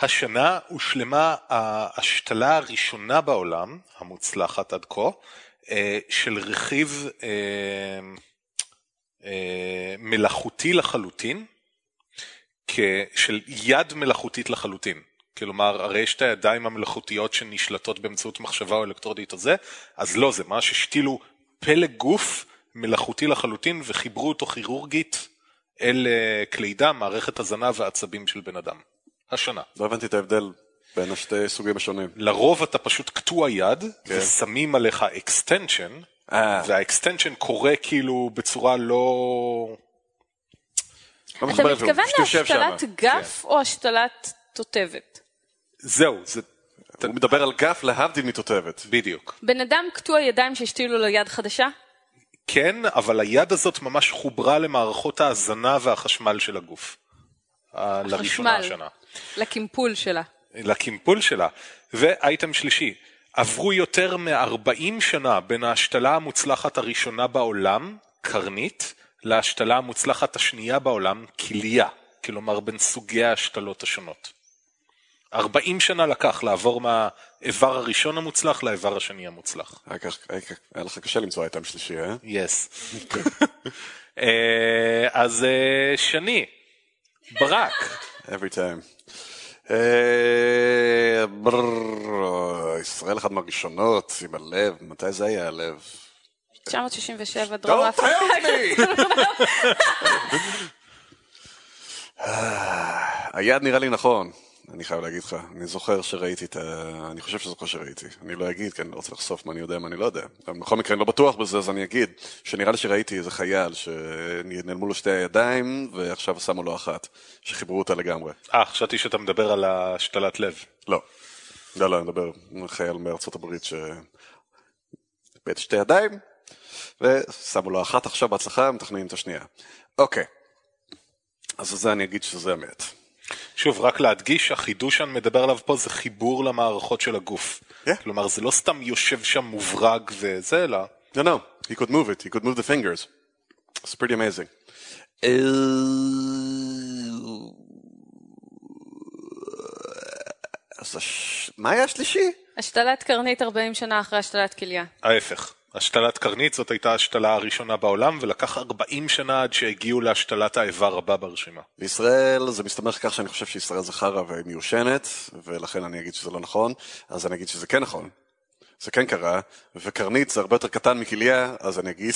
השנה הושלמה ההשתלה הראשונה בעולם, המוצלחת עד כה, אה, של רכיב אה, מלאכותי לחלוטין, של יד מלאכותית לחלוטין. כלומר, הרי יש את הידיים המלאכותיות שנשלטות באמצעות מחשבה או אלקטרודית או זה, אז לא, זה ממש השתילו פלג גוף מלאכותי לחלוטין וחיברו אותו כירורגית אל אה, כלי דם, מערכת הזנה ועצבים של בן אדם. השנה. לא הבנתי את ההבדל בין השתי סוגים השונים. לרוב אתה פשוט קטוע יד, ושמים עליך extension, אה. וה extension קורה כאילו בצורה לא... לא אתה מתכוון. להשתלת גף או השתלת תותבת? זהו, זה הוא מדבר על גף להבדיל מתותבת. בדיוק. בן אדם קטוע ידיים שהשתילו לו יד חדשה? כן, אבל היד הזאת ממש חוברה למערכות ההזנה והחשמל של הגוף. אה, לראשונה. השנה. לקימפול שלה. לקימפול שלה. ואייטם שלישי, עברו יותר מ-40 שנה בין ההשתלה המוצלחת הראשונה בעולם, קרנית, להשתלה המוצלחת השנייה בעולם, כליה. כלומר, בין סוגי ההשתלות השונות. 40 שנה לקח לעבור מהאיבר הראשון המוצלח לאיבר השני המוצלח. היה לך קשה למצוא אייטם שלישי, אה? יס. אה, אז אה, שני, ברק. every time. אה, ישראל אחת מהראשונות עם הלב, מתי זה היה הלב? 967 דרום Don't אפריקה. tell me! היד נראה לי נכון, אני חייב להגיד לך. אני זוכר שראיתי את ה... אני חושב שזוכר שראיתי. אני לא אגיד, כי אני לא רוצה לחשוף מה אני יודע, מה אני לא יודע. אבל בכל מקרה, אני לא בטוח בזה, אז אני אגיד שנראה לי שראיתי איזה חייל שנעלמו לו שתי הידיים, ועכשיו שמו לו אחת, שחיברו אותה לגמרי. אה, חשבתי שאתה מדבר על השתלת לב. לא. לא, לא, אני מדבר על חייל מארצות הברית שאיבד שתי ידיים, ושמו לו אחת עכשיו בהצלחה, מתכננים את השנייה. אוקיי. אז זה אני אגיד שזה אמת. שוב, רק להדגיש, החידוש שאני מדבר עליו פה זה חיבור למערכות של הגוף. Yeah. כלומר, זה לא סתם יושב שם מוברג וזה, אלא... No, no, he could move it, he could move the fingers. It's pretty amazing. אז הש... מה היה השלישי? השתלת קרנית 40 שנה אחרי השתלת כליה. ההפך. השתלת קרנית זאת הייתה ההשתלה הראשונה בעולם, ולקח 40 שנה עד שהגיעו להשתלת האיבר הבא ברשימה. בישראל זה מסתמך כך שאני חושב שישראל זה חרא ומיושנת, ולכן אני אגיד שזה לא נכון, אז אני אגיד שזה כן נכון. זה כן קרה, וקרנית זה הרבה יותר קטן מכליה, אז אני אגיד,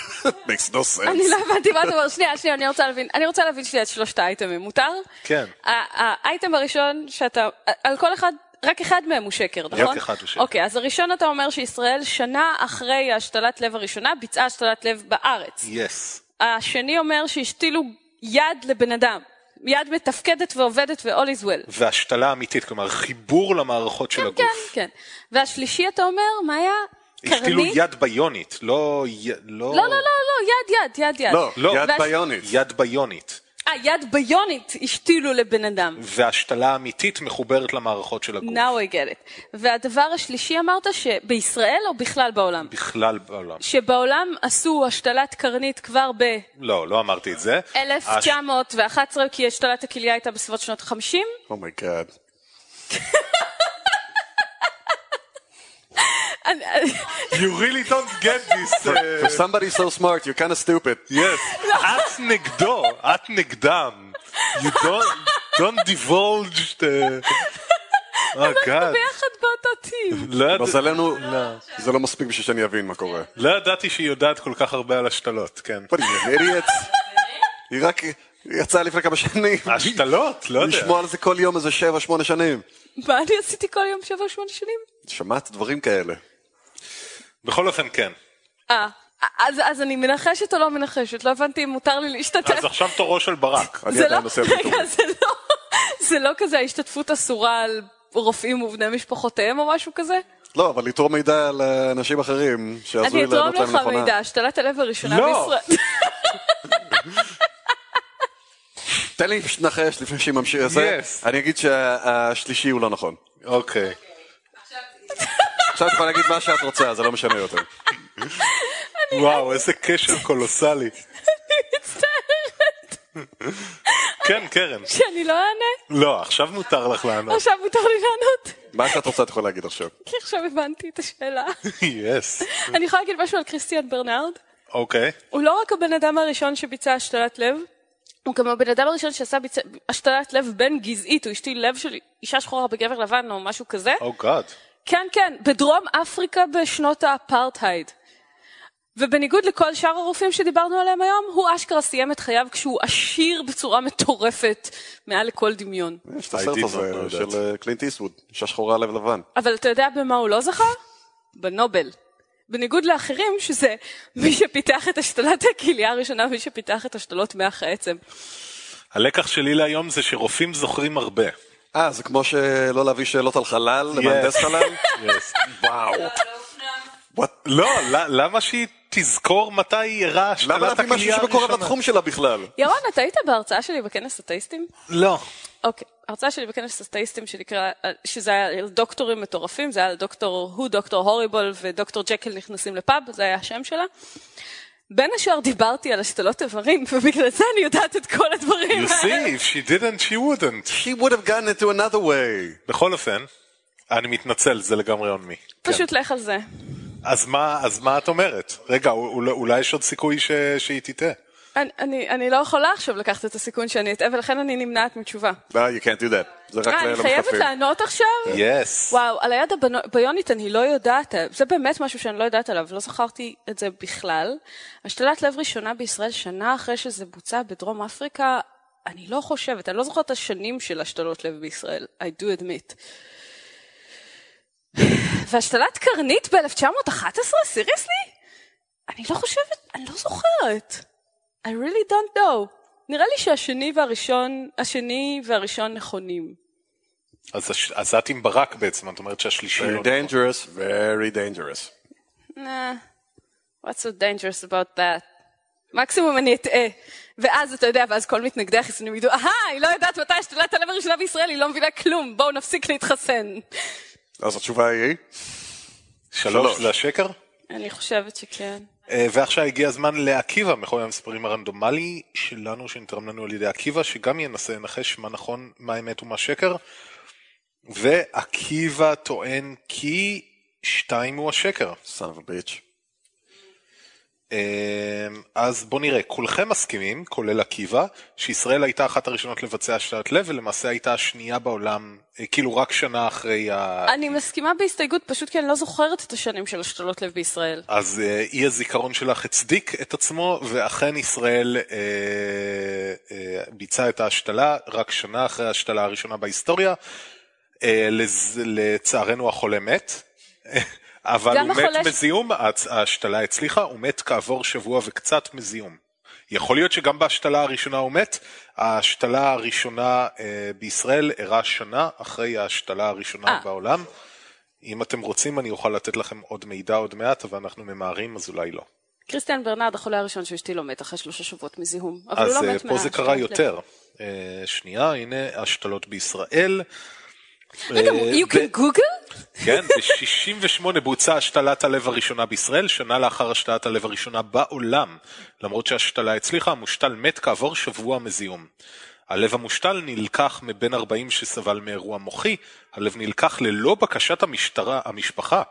makes no sense. אני לא הבנתי מה אתה אומר. שנייה, שנייה, אני רוצה להבין. אני רוצה להבין שנייה את שלושת האייטמים. מותר? כן. האייטם הראשון שאתה... על כל אחד... רק אחד מהם הוא שקר, נכון? אחד הוא שקר. אוקיי, אז הראשון אתה אומר שישראל שנה אחרי השתלת לב הראשונה ביצעה השתלת לב בארץ. יס. השני אומר שהשתילו יד לבן אדם. יד מתפקדת ועובדת ו-all is well. והשתלה אמיתית, כלומר חיבור למערכות של הגוף. כן, כן. והשלישי אתה אומר, מה היה? השתילו? יד ביונית, לא... לא, לא, לא, לא, לא, יד, יד, יד, יד. לא, לא. יד והש- ביונית. יד ביונית. אה, יד ביונית השתילו לבן אדם. והשתלה האמיתית מחוברת למערכות של הגוף. Now I get it. והדבר השלישי אמרת שבישראל או בכלל בעולם? בכלל בעולם. שבעולם עשו השתלת קרנית כבר לא, לא אמרתי את זה. ב-1911, כי השתלת הכליה הייתה בסביבות שנות ה-50. oh my god. You really don't get this. For somebody so smart, you're kind of stupid. yes. את נגדו, את נגדם. You don't, don't divulge the... Oh God. ביחד באותו יד- מזלנו, זה לא מספיק בשביל שאני אבין מה קורה. לא ידעתי שהיא יודעת כל כך הרבה על השתלות, כן. What are you, an idiot? היא רק יצאה לפני כמה שנים. השתלות? לא יודע. לשמוע על זה כל יום איזה שבע, שמונה שנים. מה אני עשיתי כל יום שבע שמונה שנים? שמעת דברים כאלה. בכל אופן כן. אה, אז, אז אני מנחשת או לא מנחשת? לא הבנתי אם מותר לי להשתתף. אז עכשיו תורו של ברק. אני זה עדיין לא, עושה רגע. זה לא, זה לא כזה ההשתתפות אסורה על רופאים ובני משפחותיהם או משהו כזה? לא, אבל לתרום מידע לאנשים אחרים, שעזרו אני לי אתרום לענות להם לך נכונה. מידע, השתלת הלב הראשונה לא. בישראל. תן לי לנחש לפני שהיא ממשיכה. זה, Yes. אני אגיד שהשלישי הוא לא נכון. אוקיי. עכשיו את יכולה להגיד מה שאת רוצה, זה לא משנה יותר. וואו, איזה קשר קולוסלי. כן, קרן. שאני לא אענה? לא, עכשיו מותר לך לענות. עכשיו מותר לי לענות? מה שאת רוצה את יכולה להגיד עכשיו. כי עכשיו הבנתי את השאלה. יס. אני יכולה להגיד משהו על כריסטיאן ברנרד? אוקיי. הוא לא רק הבן אדם הראשון שביצע השתלת לב, הוא גם הבן אדם הראשון שעשה ביצע... השתלת לב בין גזעית, הוא השתיל לב של אישה שחורה בגבר לבן או משהו כזה. או גאד. כן, כן, בדרום אפריקה בשנות האפרטהייד. ובניגוד לכל שאר הרופאים שדיברנו עליהם היום, הוא אשכרה סיים את חייו כשהוא עשיר בצורה מטורפת מעל לכל דמיון. יש את הסרט הזה know של. אה, קלינט איסווד, אישה שחורה לב לבן. אבל אתה יודע במה הוא לא זכה? בנובל. בניגוד לאחרים, שזה מי שפיתח את השתלת הכליה הראשונה, מי שפיתח את השתלות מח העצם. הלקח שלי להיום זה שרופאים זוכרים הרבה. אה, זה כמו שלא להביא שאלות על חלל, למהנדס חלל? וואו. What? לא, ל- למה שהיא תזכור מתי אירעה למה השתלת להביא משהו הכליה שמקורב הראשונה? לתחום שלה בכלל? ירון, אתה היית בהרצאה שלי בכנס אתאיסטים? לא. אוקיי, ההרצאה שלי בכנס אתאיסטים שנקרא, שזה היה על דוקטורים מטורפים, זה היה על דוקטור הוא, דוקטור הוריבול ודוקטור ג'קל נכנסים לפאב, זה היה השם שלה. בין השאר דיברתי על השתלות איברים, ובגלל זה אני יודעת את כל הדברים You האלה. see, if she didn't, she wouldn't. She would have gone into another way. בכל אופן, אני מתנצל, זה לגמרי on me. כן. פשוט לך על זה. אז מה, אז מה את אומרת? רגע, אולי, אולי יש עוד סיכוי ש, שהיא תטעה. אני, אני, אני לא יכולה עכשיו לקחת את הסיכון שאני אטעה, ולכן אני נמנעת מתשובה. No, you can't do that. זה רק אה, אני חייבת. לענות עכשיו? יס. וואו, על היד הביונית אני לא יודעת, זה באמת משהו שאני לא יודעת עליו, לא זכרתי את זה בכלל. השתלת לב ראשונה בישראל, שנה אחרי שזה בוצע בדרום אפריקה, אני לא חושבת, אני לא זוכרת את השנים של השתלות לב בישראל, I do admit. והשתלת קרנית ב-1911? סיריוסלי? אני לא חושבת, אני לא זוכרת. I really don't know. נראה לי שהשני והראשון, השני והראשון נכונים. אז, הש- אז את עם ברק בעצם, את אומרת שהשלישי לא Very נכון. dangerous, very dangerous. Nah, what's so dangerous about that? מקסימום אני אטעה. ואז אתה יודע, ואז כל מתנגדי החיסונים ידעו, אהה, היא לא יודעת מתי השתלת הלב הראשונה בישראל, היא לא מבינה כלום, בואו נפסיק להתחסן. אז התשובה היא? שלוש. זה השקר? אני חושבת שכן. אה, ועכשיו הגיע הזמן לעקיבא, מחולל המספרים הרנדומלי שלנו, שנתרם לנו על ידי עקיבא, שגם ינסה לנחש מה נכון, מה אמת ומה שקר. ועקיבא טוען כי שתיים הוא השקר. bitch. אה, אז בוא נראה, כולכם מסכימים, כולל עקיבא, שישראל הייתה אחת הראשונות לבצע השתלת לב, ולמעשה הייתה השנייה בעולם, אה, כאילו רק שנה אחרי ה... אני מסכימה בהסתייגות, פשוט כי אני לא זוכרת את השנים של השתלות לב בישראל. אז אה, אי הזיכרון שלך הצדיק את עצמו, ואכן ישראל אה, אה, ביצעה את ההשתלה רק שנה אחרי ההשתלה הראשונה בהיסטוריה. אה, לצערנו החולה מת, אבל הוא מת החולה מזיהום, ההשתלה הצליחה, הוא מת כעבור שבוע וקצת מזיהום. יכול להיות שגם בהשתלה הראשונה הוא מת, ההשתלה הראשונה אה, בישראל אירעה שנה אחרי ההשתלה הראשונה אה. בעולם. אם אתם רוצים אני אוכל לתת לכם עוד מידע עוד מעט, אבל אנחנו ממהרים אז אולי לא. קריסטיאן ברנרד, החולה הראשון שאשתי לא מת אחרי שלושה שבועות מזיהום. אבל הוא אז לא אה, פה זה קרה מהשתלות לב. יותר. אה, שנייה, הנה השתלות בישראל. רגע, אה, you can google? כן, ב-68 בוצעה השתלת הלב הראשונה בישראל, שנה לאחר השתלת הלב הראשונה בעולם. למרות שההשתלה הצליחה, המושתל מת כעבור שבוע מזיהום. הלב המושתל נלקח מבן 40 שסבל מאירוע מוחי, הלב נלקח ללא בקשת המשטרה, המשפחה.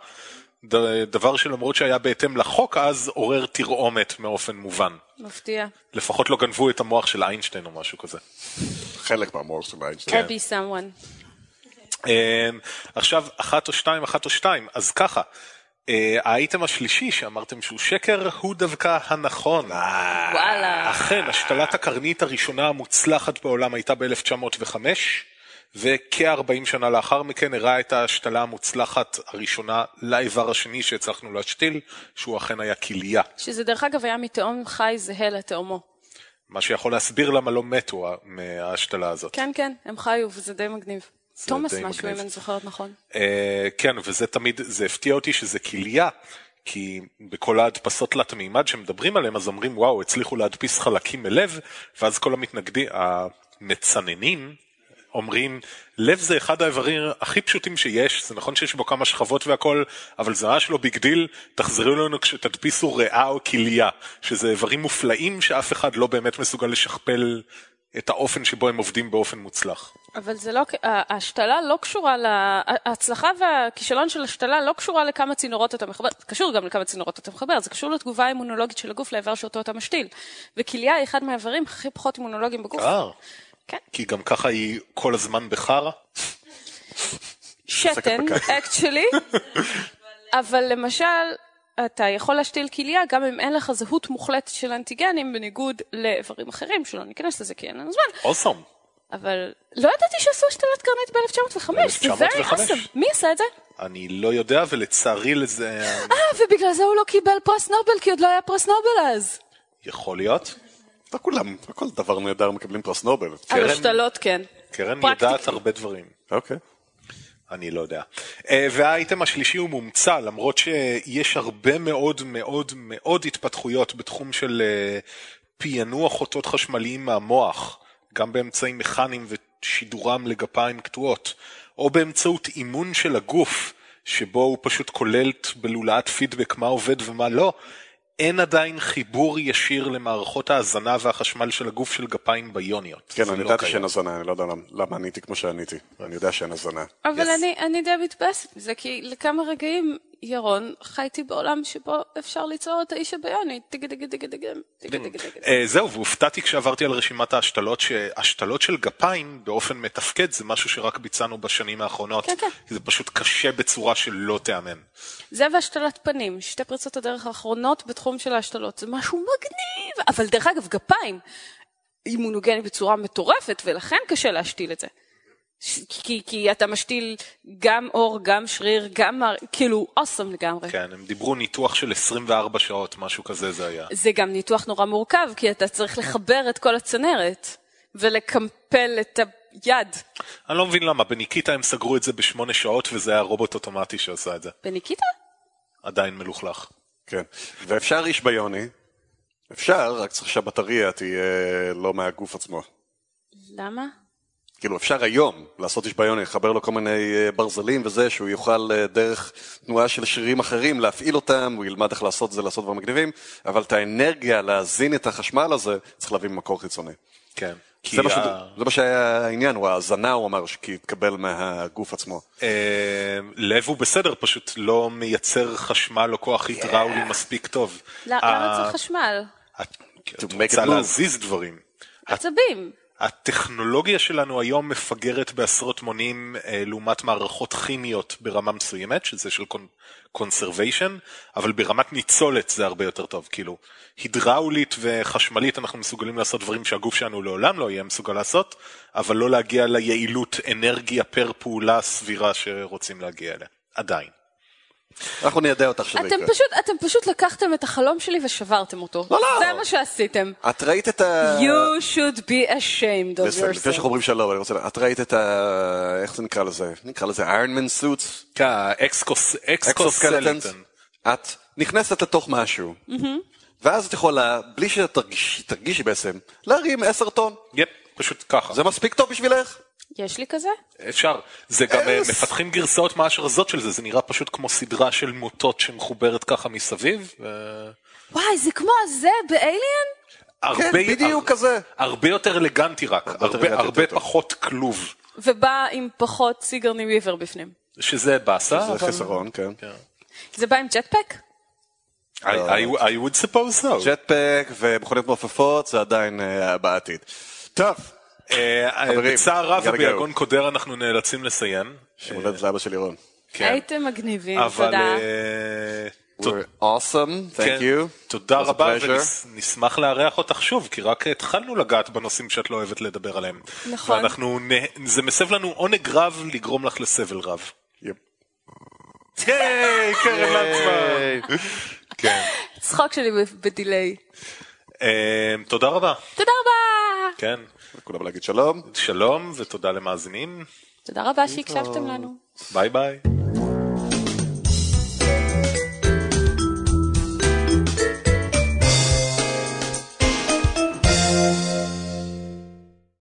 ד- דבר שלמרות שהיה בהתאם לחוק אז, עורר תרעומת מאופן מובן. מפתיע. לפחות לא גנבו את המוח של איינשטיין או משהו כזה. חלק מהמוח של איינשטיין. Or be someone. אמ, עכשיו, אחת או שתיים, אחת או שתיים, אז ככה. אה, האייטם השלישי שאמרתם שהוא שקר, הוא דווקא הנכון. וואלה. אכן, השתלת הקרנית הראשונה המוצלחת בעולם הייתה ב-1905, וכ-40 שנה לאחר מכן הראה את ההשתלה המוצלחת הראשונה לאיבר השני שהצלחנו להשתיל, שהוא אכן היה כליה. שזה דרך אגב היה מתאום חי זהה לתאומו. מה שיכול להסביר למה לא מתו מההשתלה הזאת. כן, כן, הם חיו וזה די מגניב. תומאס משהו. אם אני זוכרת נכון. אה, כן, וזה תמיד, זה הפתיע אותי שזה כליה, כי בכל ההדפסות תלת מימד שמדברים עליהם, אז אומרים, וואו, הצליחו להדפיס חלקים מלב, ואז כל המתנגדים, המצננים, אומרים, לב זה אחד האיברים הכי פשוטים שיש, זה נכון שיש בו כמה שכבות והכל, אבל זה ממש לא big deal, תחזרו לנו כשתדפיסו ריאה או כליה, שזה איברים מופלאים שאף אחד לא באמת מסוגל לשכפל את האופן שבו הם עובדים באופן מוצלח. אבל זה לא, ההשתלה לא קשורה, ל... ההצלחה והכישלון של השתלה לא קשורה לכמה צינורות אתה מחבר, זה קשור גם לכמה צינורות אתה מחבר, זה קשור לתגובה האימונולוגית של הגוף לאיבר שאותו אתה משתיל. וכליה היא אחד מהאיברים הכי פחות אימונולוגיים בגוף. כן. כי גם ככה היא כל הזמן בחרא. שתן, אקצ'לי, אבל למשל, אתה יכול להשתיל כליה גם אם אין לך זהות מוחלטת של אנטיגנים, בניגוד לאיברים אחרים, שלא ניכנס לזה כי אין לנו זמן, אוסום. אבל לא ידעתי שעשו השתלת קרנית ב-1905, זה very 1905. awesome. מי עשה את זה? אני לא יודע, ולצערי לזה אה, ובגלל זה הוא לא קיבל פרס נובל, כי עוד לא היה פרס נובל אז. יכול להיות. לא כולם, לא כל דבר נהדר מקבלים פרס נובל. על השתלות כן. קרן. יודעת הרבה דברים. אוקיי. אני לא יודע. אה, והאייטם השלישי הוא מומצא, למרות שיש הרבה מאוד מאוד מאוד התפתחויות בתחום של אה, פענוח אותות חשמליים מהמוח, גם באמצעים מכניים ושידורם לגפיים קטועות, או באמצעות אימון של הגוף, שבו הוא פשוט קולט בלולאת פידבק מה עובד ומה לא. אין עדיין חיבור ישיר למערכות ההזנה והחשמל של הגוף של גפיים ביוניות. כן, אני לא ידעתי. שאין הזנה, אני לא יודע למה- למה עניתי כמו שעניתי. אני יודע שאין הזנה. אבל Yes. אני, אני די מתבאסת מזה, כי לכמה רגעים, ירון, חייתי בעולם שבו אפשר ליצור את האיש הביוני. דיגה, טיגה דיגה דיגה. אה, זהו, והופתעתי כשעברתי על רשימת ההשתלות, שהשתלות של גפיים באופן מתפקד זה משהו שרק ביצענו בשנים האחרונות. כן, כן. זה פשוט קשה בצורה שלא תיאמן. זה והשתלת פנים, שתי פריצות הדרך האחרונות בתחום של ההשתלות, זה משהו מגניב. אבל דרך אגב, גפיים אימונוגני בצורה מטורפת, ולכן קשה להשתיל את זה. כי, כי אתה משתיל גם עור, גם שריר, גם מר... כאילו, אוסם לגמרי. כן, הם דיברו ניתוח של 24 שעות, משהו כזה זה היה. זה גם ניתוח נורא מורכב, כי אתה צריך לחבר את כל הצנרת, ולקמפל את היד. אני לא מבין למה, בניקיטה הם סגרו את זה בשמונה שעות וזה היה רובוט אוטומטי שעשה את זה. בניקיטה? עדיין מלוכלך. כן. ואפשר איש ביוני, אפשר, רק צריך שהבטריה תהיה לא מהגוף עצמו. למה? כאילו אפשר היום לעשות איש ביוני, לחבר לו כל מיני אה, ברזלים וזה, שהוא יוכל אה, דרך תנועה של שרירים אחרים להפעיל אותם, הוא ילמד איך לעשות את זה, לעשות דברים מגניבים, אבל את האנרגיה להזין את החשמל הזה, צריך להביא ממקור חיצוני. כן. כי זה מה, ש... ה- זה מה שהיה העניין, הוא ההזנה, הוא אמר, כי התקבל מהגוף עצמו. אה, לב הוא בסדר, פשוט לא מייצר חשמל או כוח הידראולי מספיק טוב. לא- ה- למה צריך חשמל? את רוצה. להזיז דברים. עצבים. הטכנולוגיה שלנו היום מפגרת בעשרות מונים אה, לעומת מערכות כימיות ברמה מסוימת, שזה של קונסרוויישן, אבל ברמת ניצולת זה הרבה יותר טוב. כאילו, הידראולית וחשמלית אנחנו מסוגלים לעשות דברים שהגוף שלנו לעולם לא יהיה מסוגל לעשות, אבל לא להגיע ליעילות אנרגיה פר פעולה סבירה שרוצים להגיע אליה. עדיין. אנחנו ניידע אותך שזה אתם יקרה. פשוט, אתם פשוט לקחתם את החלום שלי ושברתם אותו. לא, לא. זה מה שעשיתם. את ראית את ה... You should be ashamed of בסדר, לפני שאנחנו yourself. אומרים שלום, אני רוצה... את ראית את ה... איך זה נקרא לזה? נקרא לזה איירנמן סוטס? exoskeletons? את נכנסת לתוך משהו, ואז את יכולה, בלי שתרגישי תרגישי בעצם, להרים עשר טון. yep, פשוט ככה. זה מספיק טוב בשבילך? יש לי כזה? אפשר. זה גם אה. מפתחים גרסאות ממש רזות של זה, זה נראה פשוט כמו סדרה של מוטות שמחוברת ככה מסביב. ו- וואי, זה כמו הזה באליאן? הרבה, כן, בדיוק הר- כזה. הרבה יותר אלגנטי רק, יותר הרבה, אלגנטי, הרבה יותר טוב. פחות כלוב. ובא עם פחות סיגרני ויבר בפנים. שזה באסה, זה אבל... חיסרון, כן. כן. זה בא עם ג'טפק? I, I, I would suppose so. ג'טפק ומכוניות מעופפות זה עדיין אה, בעתיד. טוב, בצער רב. וביגון קודר אנחנו נאלצים לסיים. שם הולדת לאבא של לירון. כן. הייתם מגניבים, תודה. אה, תודה. We're awesome, thank כן. you. תודה רבה. ונשמח לארח אותך שוב כי רק התחלנו לגעת בנושאים שאת לא אוהבת לדבר עליהם. נכון. ואנחנו, זה מסב לנו עונג רב לגרום לך לסבל רב. Yep. היי, קרן לעצמה. כן. צחוק שלי ב- בדיליי. אה, תודה רבה. תודה רבה! כן. כולם להגיד שלום. שלום ותודה למאזינים. תודה רבה שהקשבתם לנו. ביי ביי.